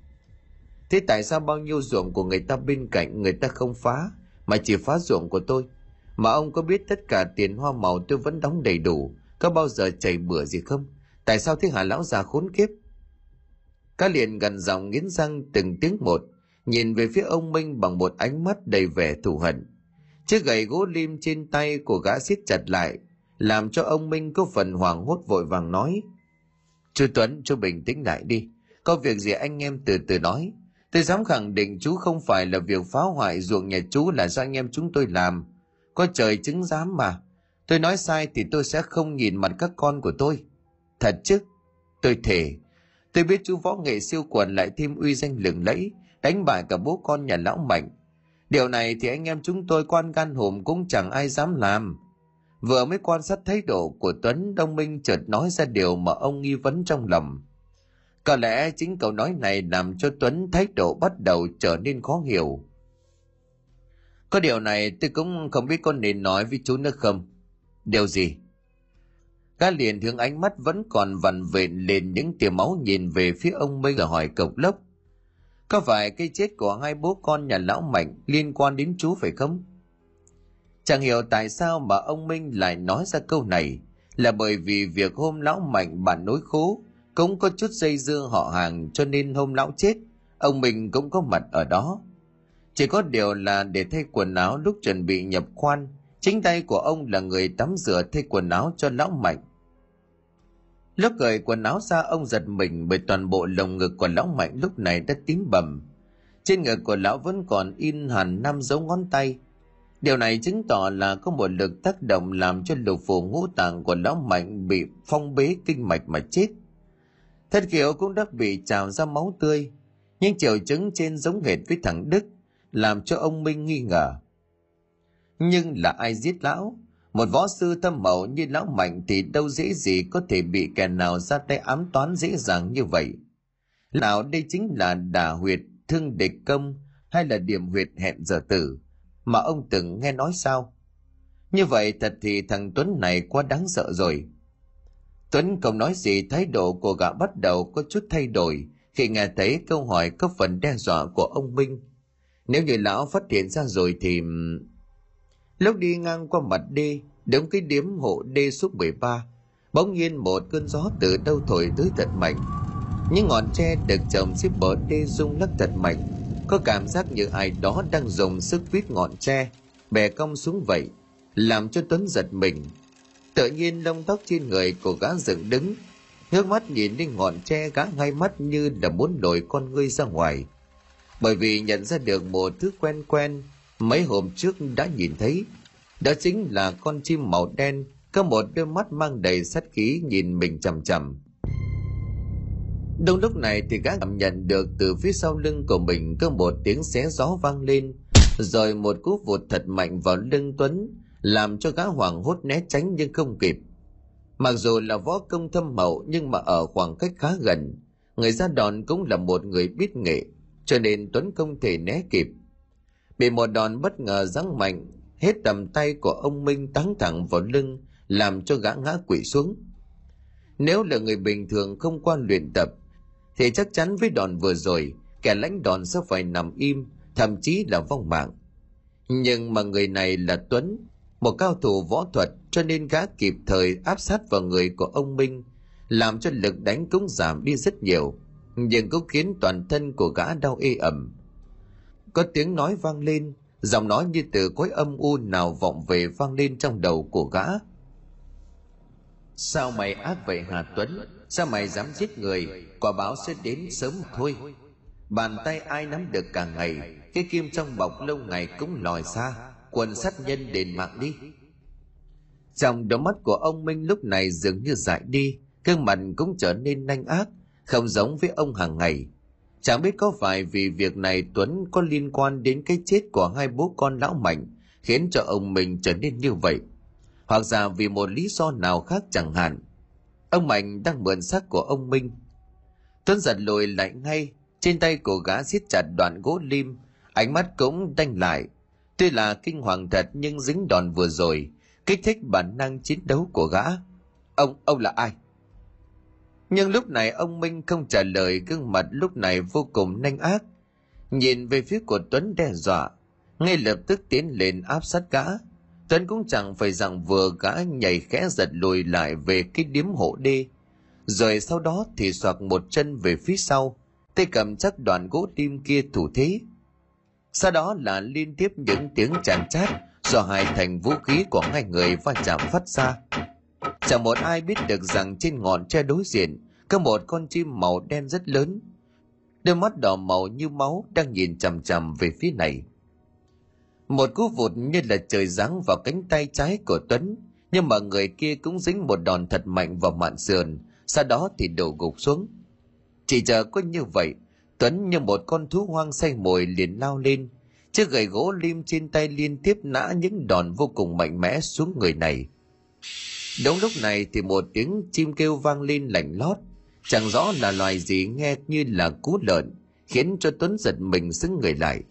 Thế tại sao bao nhiêu ruộng của người ta bên cạnh người ta không phá, mà chỉ phá ruộng của tôi? Mà ông có biết tất cả tiền hoa màu tôi vẫn đóng đầy đủ, có bao giờ chảy bữa gì không? Tại sao thế hả lão già khốn kiếp? Cá liền gần giọng nghiến răng từng tiếng một, nhìn về phía ông Minh bằng một ánh mắt đầy vẻ thù hận. Chiếc gậy gỗ lim trên tay của gã siết chặt lại, làm cho ông Minh có phần hoảng hốt vội vàng nói. Chú Tuấn, chú bình tĩnh lại đi. Có việc gì anh em từ từ nói. Tôi dám khẳng định chú không phải là việc phá hoại ruộng nhà chú là do anh em chúng tôi làm. Có trời chứng giám mà. Tôi nói sai thì tôi sẽ không nhìn mặt các con của tôi. Thật chứ? Tôi thề, Tôi biết chú võ nghệ siêu quần lại thêm uy danh lừng lẫy, đánh bại cả bố con nhà lão mạnh. Điều này thì anh em chúng tôi quan gan hùm cũng chẳng ai dám làm. Vừa mới quan sát thái độ của Tuấn, Đông Minh chợt nói ra điều mà ông nghi vấn trong lòng. Có lẽ chính câu nói này làm cho Tuấn thái độ bắt đầu trở nên khó hiểu. Có điều này tôi cũng không biết con nên nói với chú nữa không. Điều gì? Gã liền hướng ánh mắt vẫn còn vằn vện lên những tia máu nhìn về phía ông Minh là hỏi cộc lốc. Có phải cái chết của hai bố con nhà lão Mạnh liên quan đến chú phải không? Chẳng hiểu tại sao mà ông Minh lại nói ra câu này là bởi vì việc hôm lão Mạnh bản nối khố cũng có chút dây dưa họ hàng cho nên hôm lão chết, ông Minh cũng có mặt ở đó. Chỉ có điều là để thay quần áo lúc chuẩn bị nhập quan Chính tay của ông là người tắm rửa thay quần áo cho lão Mạnh. Lúc cởi quần áo ra, ông giật mình bởi toàn bộ lồng ngực của lão Mạnh lúc này đã tím bầm. Trên ngực của lão vẫn còn in hẳn năm dấu ngón tay. Điều này chứng tỏ là có một lực tác động làm cho lục phủ ngũ tạng của lão Mạnh bị phong bế kinh mạch mà chết. Thất kiều cũng đã bị trào ra máu tươi, nhưng triệu chứng trên giống hệt với thằng Đức, làm cho ông Minh nghi ngờ. Nhưng là ai giết lão? Một võ sư thâm mậu như lão mạnh thì đâu dễ gì có thể bị kẻ nào ra tay ám toán dễ dàng như vậy. Nào đây chính là đà huyệt, thương địch công hay là điểm huyệt hẹn giờ tử mà ông từng nghe nói sao? Như vậy thật thì thằng Tuấn này quá đáng sợ rồi. Tuấn không nói gì thái độ của gã bắt đầu có chút thay đổi khi nghe thấy câu hỏi có phần đe dọa của ông Minh. Nếu như lão phát hiện ra rồi thì... Lúc đi ngang qua mặt đê, đúng cái điếm hộ đê số 13, bỗng nhiên một cơn gió từ đâu thổi tới thật mạnh. Những ngọn tre được trồng xếp bờ đê rung lắc thật mạnh, có cảm giác như ai đó đang dùng sức vít ngọn tre, bè cong xuống vậy, làm cho Tuấn giật mình. Tự nhiên lông tóc trên người của gã dựng đứng, ngước mắt nhìn lên ngọn tre gã ngay mắt như là muốn đổi con ngươi ra ngoài. Bởi vì nhận ra được một thứ quen quen, mấy hôm trước đã nhìn thấy. Đó chính là con chim màu đen, có một đôi mắt mang đầy sát khí nhìn mình chằm chằm. Đúng lúc này thì gã cảm nhận được từ phía sau lưng của mình có một tiếng xé gió vang lên, rồi một cú vụt thật mạnh vào lưng Tuấn, làm cho gã hoảng hốt né tránh nhưng không kịp. Mặc dù là võ công thâm mậu nhưng mà ở khoảng cách khá gần, người ra đòn cũng là một người biết nghệ, cho nên Tuấn không thể né kịp. Bị một đòn bất ngờ giáng mạnh, hết tầm tay của ông Minh táng thẳng vào lưng, làm cho gã ngã quỵ xuống. Nếu là người bình thường không qua luyện tập, thì chắc chắn với đòn vừa rồi, kẻ lãnh đòn sẽ phải nằm im, thậm chí là vong mạng. Nhưng mà người này là Tuấn, một cao thủ võ thuật cho nên gã kịp thời áp sát vào người của ông Minh, làm cho lực đánh cũng giảm đi rất nhiều, nhưng cũng khiến toàn thân của gã đau ê ẩm. Có tiếng nói vang lên, giọng nói như từ cõi âm u nào vọng về vang lên trong đầu của gã. Sao mày ác vậy Hà Tuấn? Sao mày dám giết người? Quả báo sẽ đến sớm thôi. Bàn tay ai nắm được cả ngày, cái kim trong bọc lâu ngày cũng lòi xa, quần sát nhân đền mạng đi. Trong đôi mắt của ông Minh lúc này dường như dại đi, gương mặt cũng trở nên nanh ác, không giống với ông hàng ngày. Chẳng biết có phải vì việc này Tuấn có liên quan đến cái chết của hai bố con lão Mạnh, khiến cho ông mình trở nên như vậy. Hoặc là vì một lý do nào khác chẳng hạn. Ông Mạnh đang mượn xác của ông Minh. Tuấn giật lùi lại ngay, trên tay của gã siết chặt đoạn gỗ lim, ánh mắt cũng đanh lại. Tuy là kinh hoàng thật nhưng dính đòn vừa rồi, kích thích bản năng chiến đấu của gã. Ông, ông là ai? Nhưng lúc này ông Minh không trả lời gương mặt lúc này vô cùng nanh ác. Nhìn về phía của Tuấn đe dọa, ngay lập tức tiến lên áp sát gã. Tuấn cũng chẳng phải rằng vừa gã nhảy khẽ giật lùi lại về cái điếm hộ đê. Rồi sau đó thì soạt một chân về phía sau, tay cầm chắc đoạn gỗ tim kia thủ thế. Sau đó là liên tiếp những tiếng chàn chát do hai thành vũ khí của hai người va chạm phát ra. Chẳng một ai biết được rằng trên ngọn tre đối diện có một con chim màu đen rất lớn. Đôi mắt đỏ màu như máu đang nhìn chằm chằm về phía này. Một cú vụt như là trời giáng vào cánh tay trái của Tuấn, nhưng mà người kia cũng dính một đòn thật mạnh vào mạn sườn, sau đó thì đổ gục xuống. Chỉ chờ có như vậy, Tuấn như một con thú hoang say mồi liền lao lên, chiếc gậy gỗ lim trên tay liên tiếp nã những đòn vô cùng mạnh mẽ xuống người này. Đúng lúc này thì một tiếng chim kêu vang lên lạnh lót, chẳng rõ là loài gì nghe như là cú lợn, khiến cho Tuấn giật mình xứng người lại.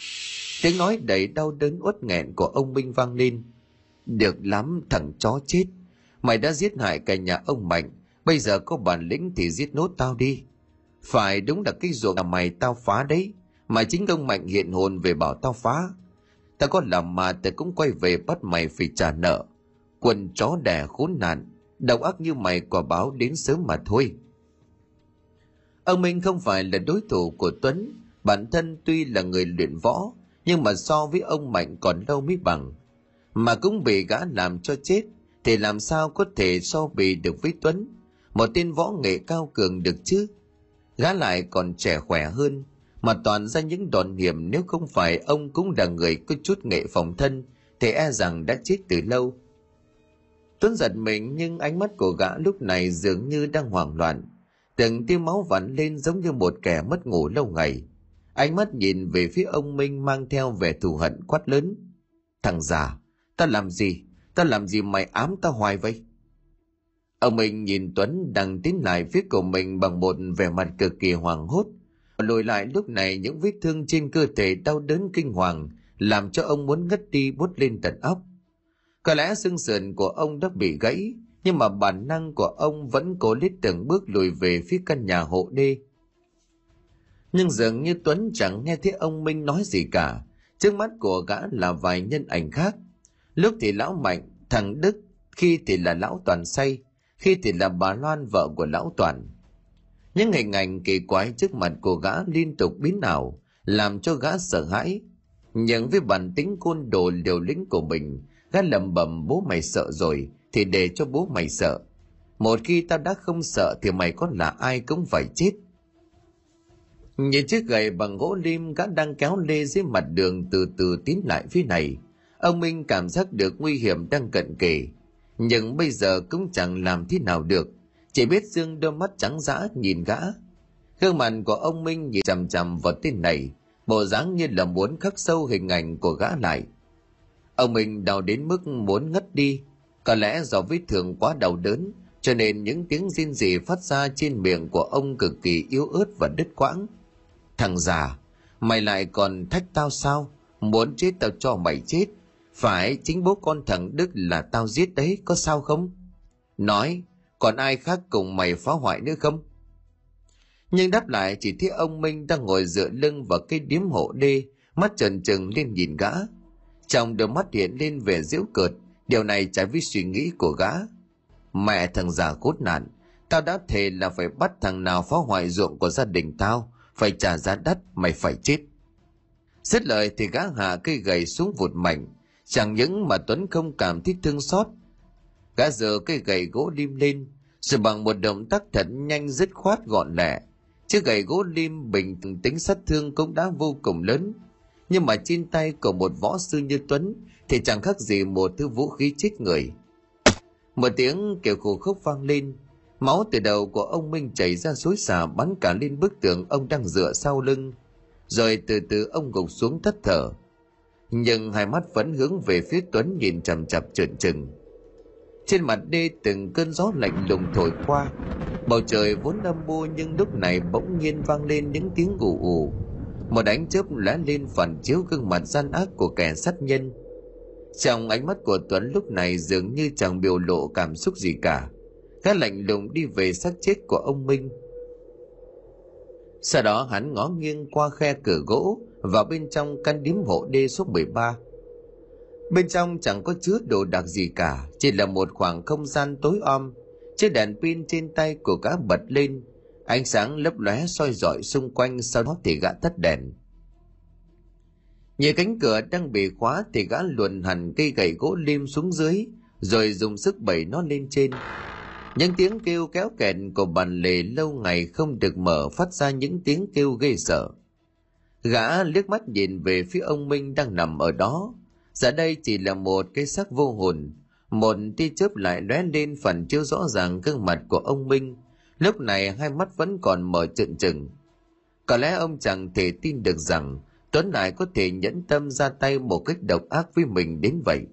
Tiếng nói đầy đau đớn uất nghẹn của ông Minh vang lên. Được lắm thằng chó chết, mày đã giết hại cả nhà ông Mạnh, bây giờ có bản lĩnh thì giết nốt tao đi. Phải đúng là cái ruộng nhà mày tao phá đấy, mà chính ông Mạnh hiện hồn về bảo tao phá. Tao có làm mà tao cũng quay về bắt mày phải trả nợ quần chó đẻ khốn nạn, độc ác như mày quả báo đến sớm mà thôi. Ông Minh không phải là đối thủ của Tuấn, bản thân tuy là người luyện võ, nhưng mà so với ông Mạnh còn lâu mới bằng. Mà cũng bị gã làm cho chết, thì làm sao có thể so bì được với Tuấn, một tên võ nghệ cao cường được chứ? Gã lại còn trẻ khỏe hơn, mà toàn ra những đòn hiểm nếu không phải ông cũng là người có chút nghệ phòng thân, thì e rằng đã chết từ lâu. Tuấn giật mình nhưng ánh mắt của gã lúc này dường như đang hoảng loạn. Từng tiêu máu vặn lên giống như một kẻ mất ngủ lâu ngày ánh mắt nhìn về phía ông minh mang theo vẻ thù hận quát lớn. Thằng già, ta làm gì? Ta làm gì mày ám ta hoài vậy? Ông minh nhìn tuấn đang tiến lại phía của mình bằng một vẻ mặt cực kỳ hoảng hốt. Lùi lại lúc này, những vết thương trên cơ thể đau đớn kinh hoàng làm cho ông muốn ngất đi bút lên tận óc. Có lẽ xương sườn của ông đã bị gãy, nhưng mà bản năng của ông vẫn cố lít từng bước lùi về phía căn nhà hộ đê nhưng dường như tuấn chẳng nghe thấy ông minh nói gì cả. Trước mắt của gã là vài nhân ảnh khác. Lúc thì lão mạnh, thằng đức, khi thì là lão toàn say, khi thì là bà loan, vợ của lão toàn. Những hình ảnh kỳ quái trước mặt của gã liên tục biến ảo, làm cho gã sợ hãi. Nhưng với bản tính côn đồ liều lĩnh của mình, gã lầm bầm bố mày sợ rồi, thì để cho bố mày sợ. Một khi tao đã không sợ thì mày có là ai cũng phải chết nhìn chiếc gậy bằng gỗ lim gã đang kéo lê dưới mặt đường từ từ tiến lại phía này. Ông minh cảm giác được nguy hiểm đang cận kề. Nhưng bây giờ cũng chẳng làm thế nào được. Chỉ biết dương đôi mắt trắng dã nhìn gã. Gương mặt của ông minh nhìn chằm chằm vào tên này. Bộ dáng như là muốn khắc sâu hình ảnh của gã lại. Ông minh đau đến mức muốn ngất đi. Có lẽ do vết thương quá đau đớn, cho nên những tiếng rên rỉ phát ra trên miệng của ông cực kỳ yếu ớt và đứt quãng thằng già, mày lại còn thách tao sao? Muốn chết tao cho mày chết. Phải, chính bố con thằng đức là tao giết đấy, có sao không? Nói, còn ai khác cùng mày phá hoại nữa không? Nhưng đáp lại, chỉ thấy ông minh đang ngồi dựa lưng vào cây điếm hộ đê, mắt trần trừng lên nhìn gã. Trong đôi mắt hiện lên vẻ giễu cợt, điều này trái với suy nghĩ của gã. Mẹ thằng già cốt nạn, tao đã thề là phải bắt thằng nào phá hoại ruộng của gia đình tao phải trả giá đắt mày phải chết. Xét lời thì gã hạ cây gậy xuống vụt mạnh chẳng những mà tuấn không cảm thấy thương xót. Gã giơ cây gậy gỗ lim lên, rồi bằng một động tác thật nhanh dứt khoát gọn lẹ. Chiếc gậy gỗ lim bình tính sát thương cũng đã vô cùng lớn. Nhưng mà trên tay của một võ sư như tuấn thì chẳng khác gì một thứ vũ khí chết người. Một tiếng kêu khổ khốc vang lên máu từ đầu của ông minh chảy ra suối xả bắn cả lên bức tường ông đang dựa sau lưng, rồi từ từ ông gục xuống thất thở. Nhưng hai mắt vẫn hướng về phía tuấn nhìn chằm chặp trợn trừng. Trên mặt đê từng cơn gió lạnh lùng thổi qua, bầu trời vốn âm u nhưng lúc này bỗng nhiên vang lên những tiếng ù ù. Một ánh chớp lóe lên phản chiếu gương mặt gian ác của kẻ sát nhân. Trong ánh mắt của tuấn lúc này dường như chẳng biểu lộ cảm xúc gì cả gã lạnh lùng đi về xác chết của ông minh sau đó hắn ngó nghiêng qua khe cửa gỗ vào bên trong căn điếm hộ đê số 13. Bên trong chẳng có chứa đồ đạc gì cả, chỉ là một khoảng không gian tối om. Chiếc đèn pin trên tay của gã bật lên, ánh sáng lấp lóe soi rọi xung quanh sau đó thì gã tắt đèn. Nhờ cánh cửa đang bị khóa thì gã luồn hẳn cây gậy gỗ lim xuống dưới, rồi dùng sức bẩy nó lên trên. Những tiếng kêu kéo kẹt của bàn lề lâu ngày không được mở phát ra những tiếng kêu ghê sợ. Gã liếc mắt nhìn về phía ông Minh đang nằm ở đó. Giờ đây chỉ là một cái xác vô hồn. Một tia chớp lại lóe lên phần chiếu rõ ràng gương mặt của ông Minh. Lúc này hai mắt vẫn còn mở trợn trừng. Có lẽ ông chẳng thể tin được rằng Tuấn lại có thể nhẫn tâm ra tay một cách độc ác với mình đến vậy.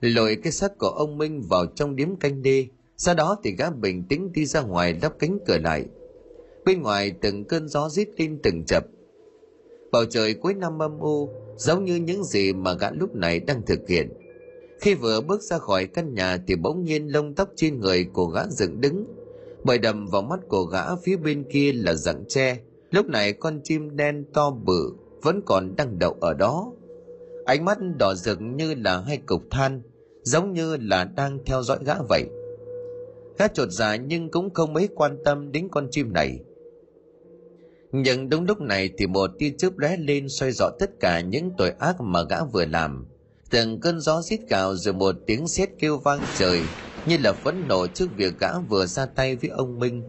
Lội cái xác của ông Minh vào trong điếm canh đê, sau đó thì gã bình tĩnh đi ra ngoài lắp cánh cửa lại. Bên ngoài từng cơn gió rít lên từng chập, Bầu trời cuối năm âm u, giống như những gì mà gã lúc này đang thực hiện. Khi vừa bước ra khỏi căn nhà thì bỗng nhiên lông tóc trên người của gã dựng đứng. Bởi đầm vào mắt của gã phía bên kia là rặng tre. Lúc này con chim đen to bự vẫn còn đang đậu ở đó. Ánh mắt đỏ rực như là hai cục than, giống như là đang theo dõi gã vậy. Gã trột dạ nhưng cũng không mấy quan tâm đến con chim này. Nhưng đúng lúc này thì một tia chớp lóe lên xoay rõ tất cả những tội ác mà gã vừa làm. Từng cơn gió rít gào rồi một tiếng sét kêu vang trời như là phẫn nộ trước việc gã vừa ra tay với ông minh.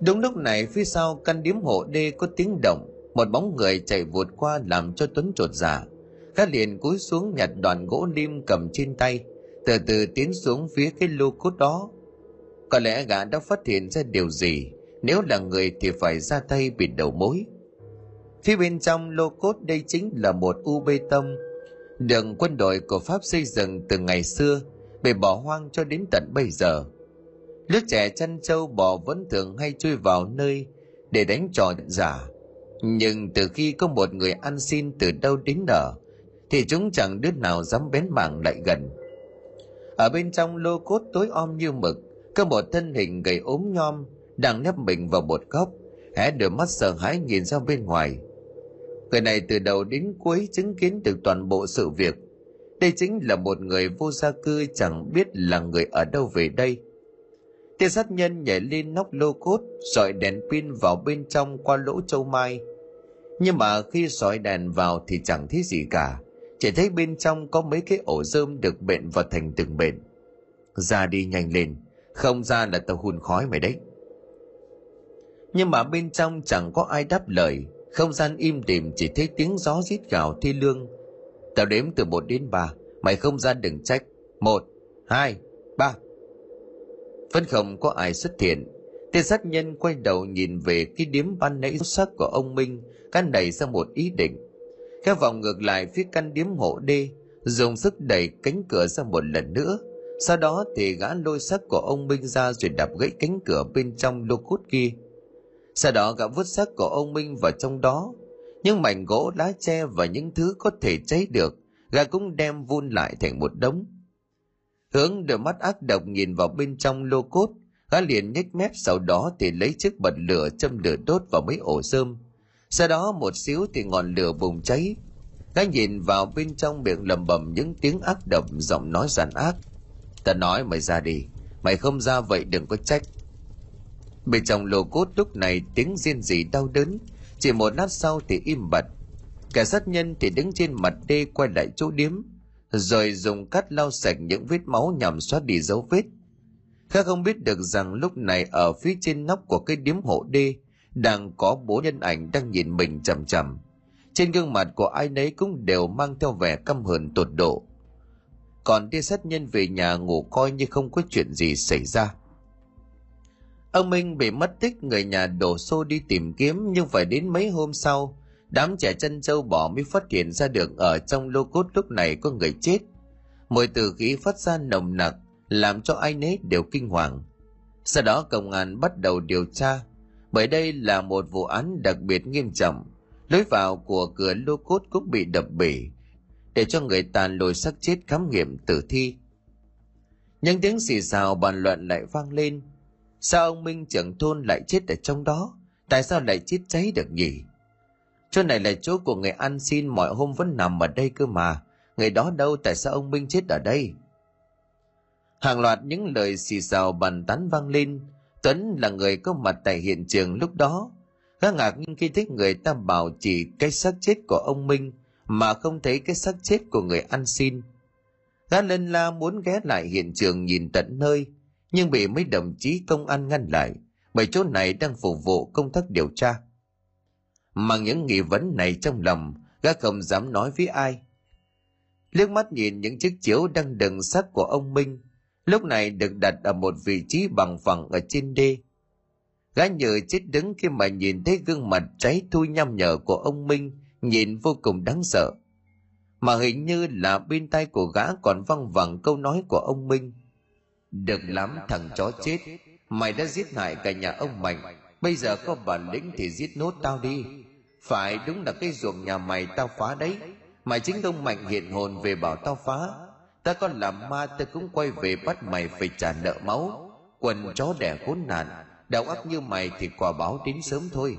Đúng lúc này phía sau căn điếm hộ đê có tiếng động một bóng người chạy vụt qua làm cho tuấn trột dạ. Khá liền cúi xuống nhặt đoạn gỗ lim cầm trên tay từ từ tiến xuống phía cái lô cốt đó có lẽ gã đã phát hiện ra điều gì nếu là người thì phải ra tay bịt đầu mối Phía bên trong lô cốt đây chính là một u bê tông, đường quân đội của Pháp xây dựng từ ngày xưa, bị bỏ hoang cho đến tận bây giờ. Lứa trẻ chăn trâu bò vẫn thường hay chui vào nơi để đánh trò giả. Nhưng từ khi có một người ăn xin từ đâu đến nở, thì chúng chẳng đứa nào dám bén mảng lại gần. Ở bên trong lô cốt tối om như mực, có một thân hình gầy ốm nhom đang nép mình vào một góc, hé đôi mắt sợ hãi nhìn ra bên ngoài. Người này từ đầu đến cuối chứng kiến được toàn bộ sự việc. Đây chính là một người vô gia cư chẳng biết là người ở đâu về đây. Tên sát nhân nhảy lên nóc lô cốt, sỏi đèn pin vào bên trong qua lỗ châu mai. Nhưng mà khi sỏi đèn vào thì chẳng thấy gì cả chỉ thấy bên trong có mấy cái ổ rơm được bện vào thành từng bện. Ra đi nhanh lên, không ra là tao hun khói mày đấy. Nhưng mà bên trong chẳng có ai đáp lời, không gian im đìm chỉ thấy tiếng gió rít gào thi lương. Tao đếm từ một đến ba, mày không ra đừng trách. Một, hai, ba. Vẫn không có ai xuất hiện. Tên sát nhân quay đầu nhìn về cái điếm ban nãy sắc của ông minh căn đẩy ra một ý định kéo vòng ngược lại phía căn điếm hộ đê, dùng sức đẩy cánh cửa ra một lần nữa. Sau đó thì gã lôi xác của ông Minh ra rồi đạp gãy cánh cửa bên trong lô cốt kia. Sau đó gã vứt xác của ông Minh vào trong đó. Những mảnh gỗ, lá tre và những thứ có thể cháy được, gã cũng đem vun lại thành một đống. Hướng đôi mắt ác độc nhìn vào bên trong lô cốt, gã liền nhếch mép sau đó thì lấy chiếc bật lửa châm lửa đốt vào mấy ổ rơm sau đó một xíu thì ngọn lửa bùng cháy. Gã nhìn vào bên trong miệng lầm bầm những tiếng ác độc, giọng nói giàn ác. Ta nói mày ra đi, mày không ra vậy đừng có trách. Bên trong lô cốt lúc này tiếng riêng gì đau đớn, chỉ một lát sau thì im bặt. Kẻ sát nhân thì đứng trên mặt đê quay lại chỗ điếm, rồi dùng cắt lau sạch những vết máu nhằm xóa đi dấu vết. Khác không biết được rằng lúc này ở phía trên nóc của cái điếm hộ đê đang có bố nhân ảnh đang nhìn mình chằm chằm. Trên gương mặt của ai nấy cũng đều mang theo vẻ căm hờn tột độ. Còn đi sát nhân về nhà ngủ coi như không có chuyện gì xảy ra. Ông minh bị mất tích, người nhà đổ xô đi tìm kiếm, nhưng phải đến mấy hôm sau, đám trẻ chân châu bò mới phát hiện ra được ở trong lô cốt lúc này có người chết. Mùi từ khí phát ra nồng nặc, làm cho ai nấy đều kinh hoàng. Sau đó, công an bắt đầu điều tra bởi đây là một vụ án đặc biệt nghiêm trọng. Lối vào của cửa lô cốt cũng bị đập bể, để cho người ta lôi xác chết khám nghiệm tử thi. Những tiếng xì xào bàn luận lại vang lên. Sao ông minh trưởng thôn lại chết ở trong đó? Tại sao lại chết cháy được nhỉ? Chỗ này là chỗ của người ăn xin mọi hôm vẫn nằm ở đây cơ mà. Người đó đâu, tại sao ông minh chết ở đây? Hàng loạt những lời xì xào bàn tán vang lên. Tuấn là người có mặt tại hiện trường lúc đó. Gã ngạc nhưng khi thấy người ta bảo chỉ cái xác chết của ông Minh mà không thấy cái xác chết của người ăn xin. Gã lên la muốn ghé lại hiện trường nhìn tận nơi, nhưng bị mấy đồng chí công an ngăn lại, bởi chỗ này đang phục vụ công tác điều tra. Mang những nghi vấn này trong lòng, gã không dám nói với ai. Liếc mắt nhìn những chiếc chiếu đang đựng xác của ông Minh, lúc này được đặt ở một vị trí bằng phẳng ở trên đê. Gã nhờ chết đứng khi mà nhìn thấy gương mặt cháy thui nhăm nhở của ông Minh, nhìn vô cùng đáng sợ. Mà hình như là bên tay của gã còn văng vẳng câu nói của ông Minh. Được lắm thằng chó chết, mày đã giết hại cả nhà ông Mạnh, bây giờ có bản lĩnh thì giết nốt tao đi. Phải đúng là cái ruộng nhà mày tao phá đấy, mà chính ông Mạnh hiện hồn về bảo tao phá, ta có làm ma ta cũng quay về bắt mày phải trả nợ máu. Quần chó đẻ khốn nạn đạo ác như mày thì quả báo đến sớm thôi.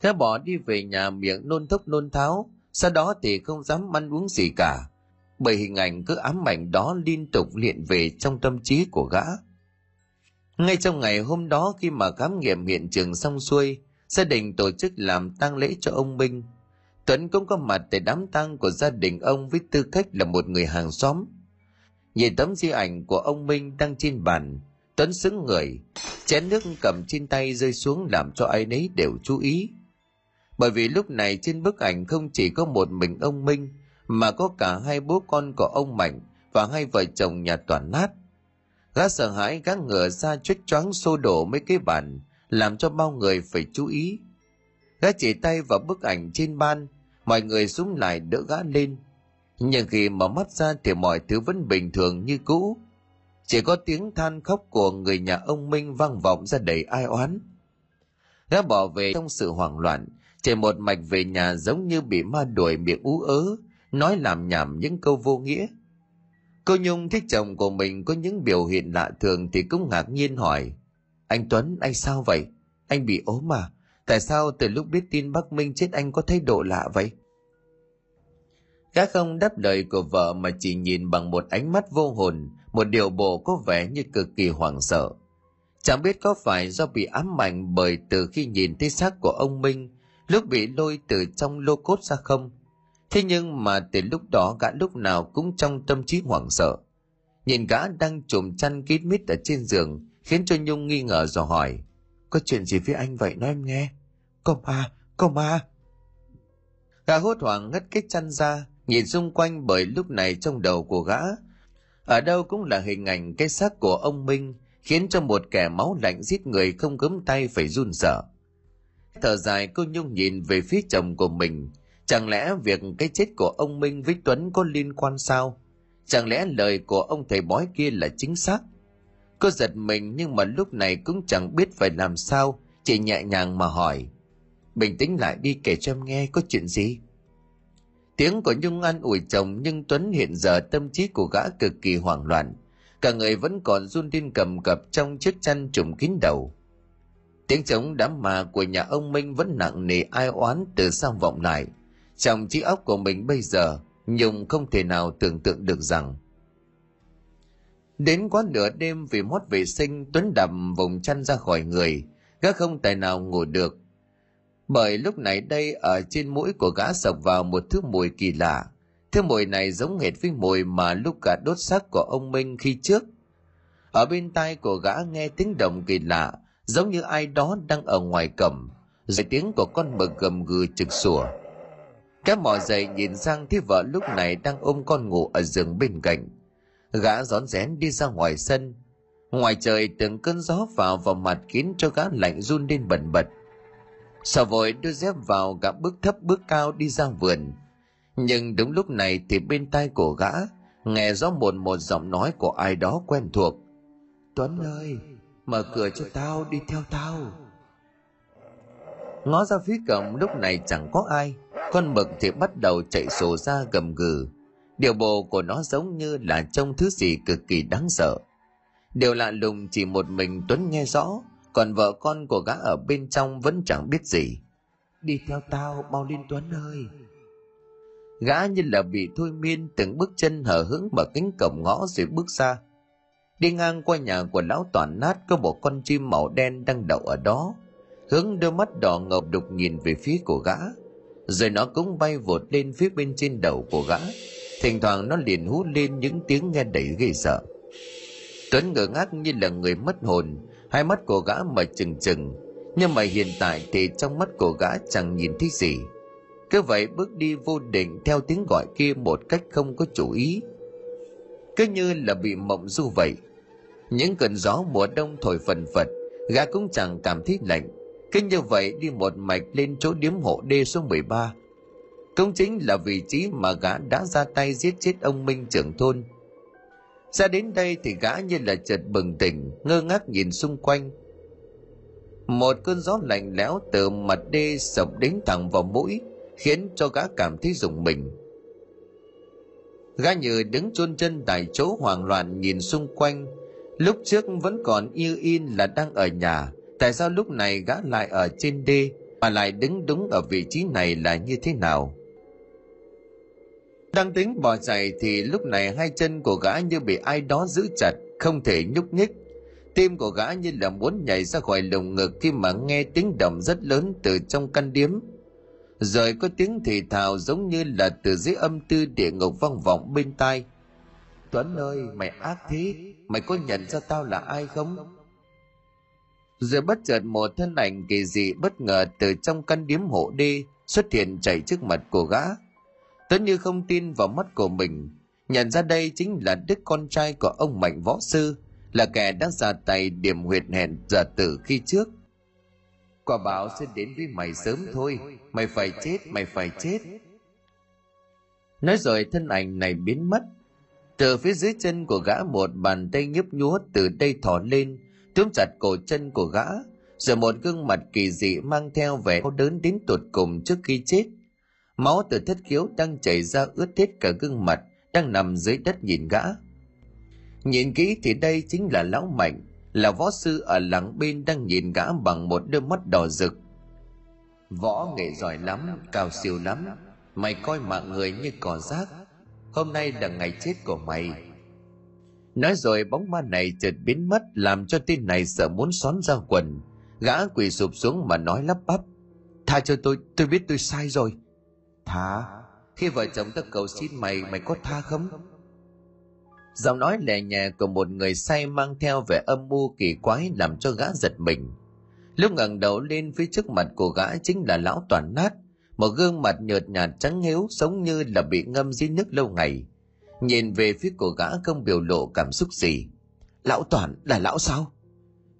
Thế bỏ đi về nhà miệng nôn thốc nôn tháo, sau đó thì không dám ăn uống gì cả. Bởi hình ảnh cứ ám ảnh đó liên tục hiện về trong tâm trí của gã. Ngay trong ngày hôm đó khi mà khám nghiệm hiện trường xong xuôi, gia đình tổ chức làm tang lễ cho ông minh. Tuấn cũng có mặt tại đám tang của gia đình ông với tư cách là một người hàng xóm. Nhìn tấm di ảnh của ông Minh đang trên bàn, Tuấn xứng người, chén nước cầm trên tay rơi xuống làm cho ai nấy đều chú ý. Bởi vì lúc này trên bức ảnh không chỉ có một mình ông Minh, mà có cả hai bố con của ông Mạnh và hai vợ chồng nhà toàn nát. Gã sợ hãi gã ngửa ra chết choáng xô đổ mấy cái bàn, làm cho bao người phải chú ý gã chỉ tay vào bức ảnh trên ban mọi người súng lại đỡ gã lên. Nhưng khi mở mắt ra thì mọi thứ vẫn bình thường như cũ. Chỉ có tiếng than khóc của người nhà ông minh vang vọng ra đầy ai oán. Gã bỏ về trong sự hoảng loạn chạy một mạch về nhà giống như bị ma đuổi miệng ú ớ, nói làm nhảm những câu vô nghĩa. Cô nhung thấy chồng của mình có những biểu hiện lạ thường thì cũng ngạc nhiên hỏi, anh tuấn, anh sao vậy? Anh bị ốm à? Tại sao từ lúc biết tin bắc minh chết anh có thái độ lạ vậy? Gã không đáp lời của vợ mà chỉ nhìn bằng một ánh mắt vô hồn, một điều bộ có vẻ như cực kỳ hoảng sợ. Chẳng biết có phải do bị ám ảnh bởi từ khi nhìn thấy xác của ông minh, lúc bị lôi từ trong lô cốt ra không? Thế nhưng mà từ lúc đó gã lúc nào cũng trong tâm trí hoảng sợ. Nhìn gã đang trùm chăn kín mít ở trên giường, khiến cho nhung nghi ngờ dò hỏi có chuyện gì với anh vậy? Nói em nghe. Có ma có ma gã hốt hoảng ngất cái chăn ra, nhìn xung quanh bởi lúc này trong đầu của gã. Ở đâu cũng là hình ảnh cái xác của ông minh, khiến cho một kẻ máu lạnh giết người không gấm tay phải run sợ. Thở dài cô nhung nhìn về phía chồng của mình. Chẳng lẽ việc cái chết của ông minh với tuấn có liên quan sao? Chẳng lẽ lời của ông thầy bói kia là chính xác? Cô giật mình nhưng mà lúc này cũng chẳng biết phải làm sao. Chỉ nhẹ nhàng mà hỏi. Bình tĩnh lại đi kể cho em nghe có chuyện gì. Tiếng của nhung an ủi chồng nhưng tuấn hiện giờ tâm trí của gã cực kỳ hoảng loạn. Cả người vẫn còn run tin cầm cập trong chiếc chăn trùm kín đầu. Tiếng trống đám mà của nhà ông minh vẫn nặng nề ai oán từ sau vọng lại. Trong trí óc của mình bây giờ, nhung không thể nào tưởng tượng được rằng đến quá nửa đêm vì mót vệ sinh, tuấn đầm vùng chăn ra khỏi người. Gã không tài nào ngủ được. Bởi lúc này đây, ở trên mũi của gã sộc vào một thứ mùi kỳ lạ. Thứ mùi này giống hệt với mùi mà lúc gã đốt xác của ông minh khi trước. Ở bên tai của gã nghe tiếng động kỳ lạ, giống như ai đó đang ở ngoài cổng rồi tiếng của con mực gầm gừ trực sủa. Cái mò dậy nhìn sang thấy vợ lúc này đang ôm con ngủ ở giường bên cạnh gã rón rén đi ra ngoài sân. Ngoài trời, từng cơn gió vào vào mặt khiến cho gã lạnh run lên bần bật. Sợ vội đưa dép vào gã bước thấp bước cao đi ra vườn. Nhưng đúng lúc này thì bên tai của gã, nghe rõ một một giọng nói của ai đó quen thuộc. Tuấn ơi, mở cửa cho tao, đi theo tao. Ngó ra phía cổng, lúc này chẳng có ai. Con mực thì bắt đầu chạy sổ ra gầm gừ điều bộ của nó giống như là trông thứ gì cực kỳ đáng sợ. Điều lạ lùng chỉ một mình tuấn nghe rõ còn vợ con của gã ở bên trong vẫn chẳng biết gì. Đi theo tao mau lên tuấn ơi. Gã như là bị thôi miên từng bước chân hở hững mở cánh cổng ngõ rồi bước ra. Đi ngang qua nhà của lão toàn nát có một con chim màu đen đang đậu ở đó hướng đôi mắt đỏ ngầu đục nhìn về phía của gã. Rồi nó cũng bay vụt lên phía bên trên đầu của gã thỉnh thoảng nó liền hú lên những tiếng nghe đầy ghê sợ. Tuấn ngơ ngác như là người mất hồn, hai mắt của gã mở trừng trừng. Nhưng mà hiện tại thì trong mắt của gã chẳng nhìn thấy gì. Cứ vậy bước đi vô định theo tiếng gọi kia một cách không có chủ ý. Cứ như là bị mộng du vậy. Những cơn gió mùa đông thổi phần phật gã cũng chẳng cảm thấy lạnh. Cứ như vậy đi một mạch lên chỗ điếm hộ đê số 13 cũng chính là vị trí mà gã đã ra tay giết chết ông minh trưởng thôn. Ra đến đây thì gã như là chợt bừng tỉnh, ngơ ngác nhìn xung quanh. Một cơn gió lạnh lẽo từ mặt đê sộc đến thẳng vào mũi, khiến cho gã cảm thấy rùng mình. Gã như đứng chôn chân tại chỗ hoảng loạn nhìn xung quanh. Lúc trước vẫn còn yêu in là đang ở nhà, tại sao lúc này gã lại ở trên đê, mà lại đứng đúng ở vị trí này là như thế nào? Đang tính bỏ chạy thì lúc này hai chân của gã như bị ai đó giữ chặt, không thể nhúc nhích. Tim của gã như là muốn nhảy ra khỏi lồng ngực khi mà nghe tiếng động rất lớn từ trong căn điếm. Rồi có tiếng thì thào giống như là từ dưới âm tư địa ngục vang vọng bên tai. Tuấn ơi, mày ác thế, mày có nhận ra tao là ai không? Rồi bất chợt một thân ảnh kỳ dị bất ngờ từ trong căn điếm hộ đi xuất hiện chạy trước mặt của gã tuấn như không tin vào mắt của mình. Nhận ra đây chính là đứa con trai của ông mạnh võ sư, là kẻ đã ra tay điểm huyệt hẹn giả tử khi trước. Quả báo sẽ đến với mày sớm thôi. Mày phải chết, mày phải chết. Nói rồi thân ảnh này biến mất. Từ phía dưới chân của gã, một bàn tay nhấp nhúa từ đây thò lên, túm chặt cổ chân của gã, rồi một gương mặt kỳ dị mang theo vẻ đau đớn đến tột cùng trước khi chết máu từ thất khiếu đang chảy ra ướt hết cả gương mặt, đang nằm dưới đất nhìn gã. Nhìn kỹ thì đây chính là lão mạnh, là võ sư ở làng bên đang nhìn gã bằng một đôi mắt đỏ rực. Võ nghệ giỏi lắm, cao siêu lắm, mày coi mạng người như cỏ rác. Hôm nay là ngày chết của mày. Nói rồi bóng ma này chợt biến mất, làm cho tên này sợ muốn xón ra quần. Gã quỳ sụp xuống mà nói lắp bắp. Tha cho tôi tôi biết tôi sai rồi tha? Khi vợ chồng ta cầu xin mày mày có tha không? Giọng nói lè nhẹ của một người say mang theo vẻ âm mưu kỳ quái làm cho gã giật mình. Lúc ngẩng đầu lên phía trước mặt của gã chính là lão toàn nát, một gương mặt nhợt nhạt trắng hiếu giống như là bị ngâm dưới nước lâu ngày. Nhìn về phía của gã không biểu lộ cảm xúc gì. Lão toàn là lão sao?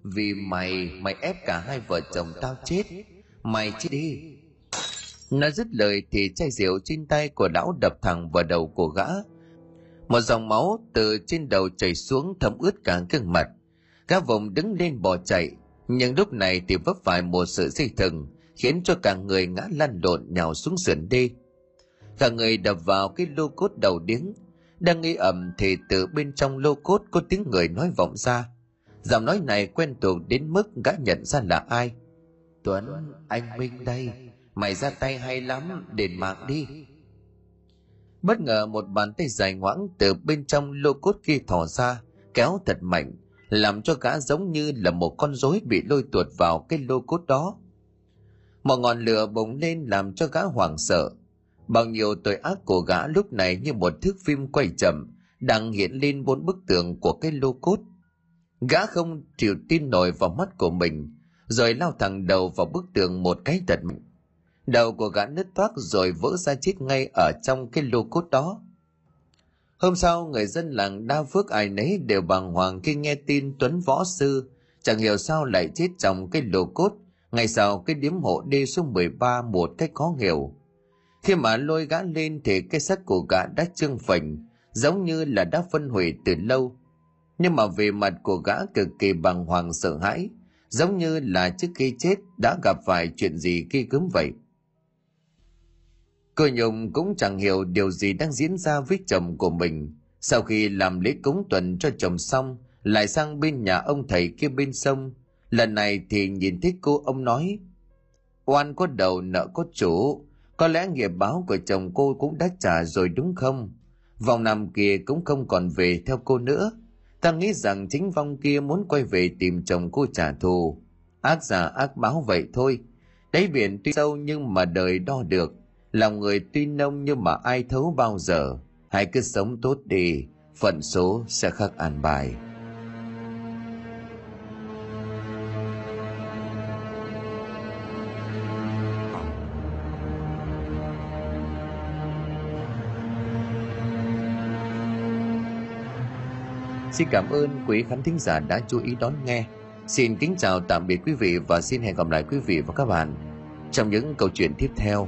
Vì mày mày ép cả hai vợ chồng tao chết. Mày chết đi. Nó dứt lời thì chai rượu trên tay của lão đập thẳng vào đầu của gã. Một dòng máu từ trên đầu chảy xuống thấm ướt cả gương mặt. Gã vùng đứng lên bỏ chạy, nhưng lúc này thì vấp phải một sự dây thừng, khiến cho cả người ngã lăn lộn nhào xuống sườn đi. cả người đập vào cái lô cốt đầu điếng. Đang nghi ẩm thì từ bên trong lô cốt có tiếng người nói vọng ra. Giọng nói này quen thuộc đến mức gã nhận ra là ai. Tuấn, anh minh đây mày ra tay hay lắm, đền mạng đi. Bất ngờ một bàn tay dài ngoãng từ bên trong lô cốt kia thò ra, kéo thật mạnh, làm cho gã giống như là một con rối bị lôi tuột vào cái lô cốt đó. Một ngọn lửa bùng lên làm cho gã hoảng sợ. Bao nhiêu tội ác của gã lúc này như một thước phim quay chậm, đang hiện lên bốn bức tường của cái lô cốt. Gã không chịu tin nổi vào mắt của mình, rồi lao thẳng đầu vào bức tường một cái thật mạnh đầu của gã nứt toác rồi vỡ ra chết ngay ở trong cái lô cốt đó. Hôm sau, người dân làng đa phước ai nấy đều bàng hoàng khi nghe tin tuấn võ sư chẳng hiểu sao lại chết trong cái lô cốt ngày sau cái điếm hộ đi số 13 một cách khó hiểu. Khi mà lôi gã lên thì cái xác của gã đã trương phình, giống như là đã phân hủy từ lâu. Nhưng mà về mặt của gã cực kỳ bàng hoàng sợ hãi, giống như là trước khi chết đã gặp phải chuyện gì khi cướm vậy cô nhung cũng chẳng hiểu điều gì đang diễn ra với chồng của mình. Sau khi làm lễ cúng tuần cho chồng xong, lại sang bên nhà ông thầy kia bên sông. Lần này thì nhìn thấy cô ông nói, oan có đầu nợ có chủ, có lẽ nghiệp báo của chồng cô cũng đã trả rồi đúng không? Vòng nằm kia cũng không còn về theo cô nữa. Ta nghĩ rằng chính vong kia muốn quay về tìm chồng cô trả thù. Ác giả ác báo vậy thôi. Đáy biển tuy sâu nhưng mà đời đo được lòng người tuy nông nhưng mà ai thấu bao giờ hãy cứ sống tốt đi, phận số sẽ khắc an bài Xin cảm ơn quý khán thính giả đã chú ý đón nghe. Xin kính chào tạm biệt quý vị và xin hẹn gặp lại quý vị và các bạn trong những câu chuyện tiếp theo.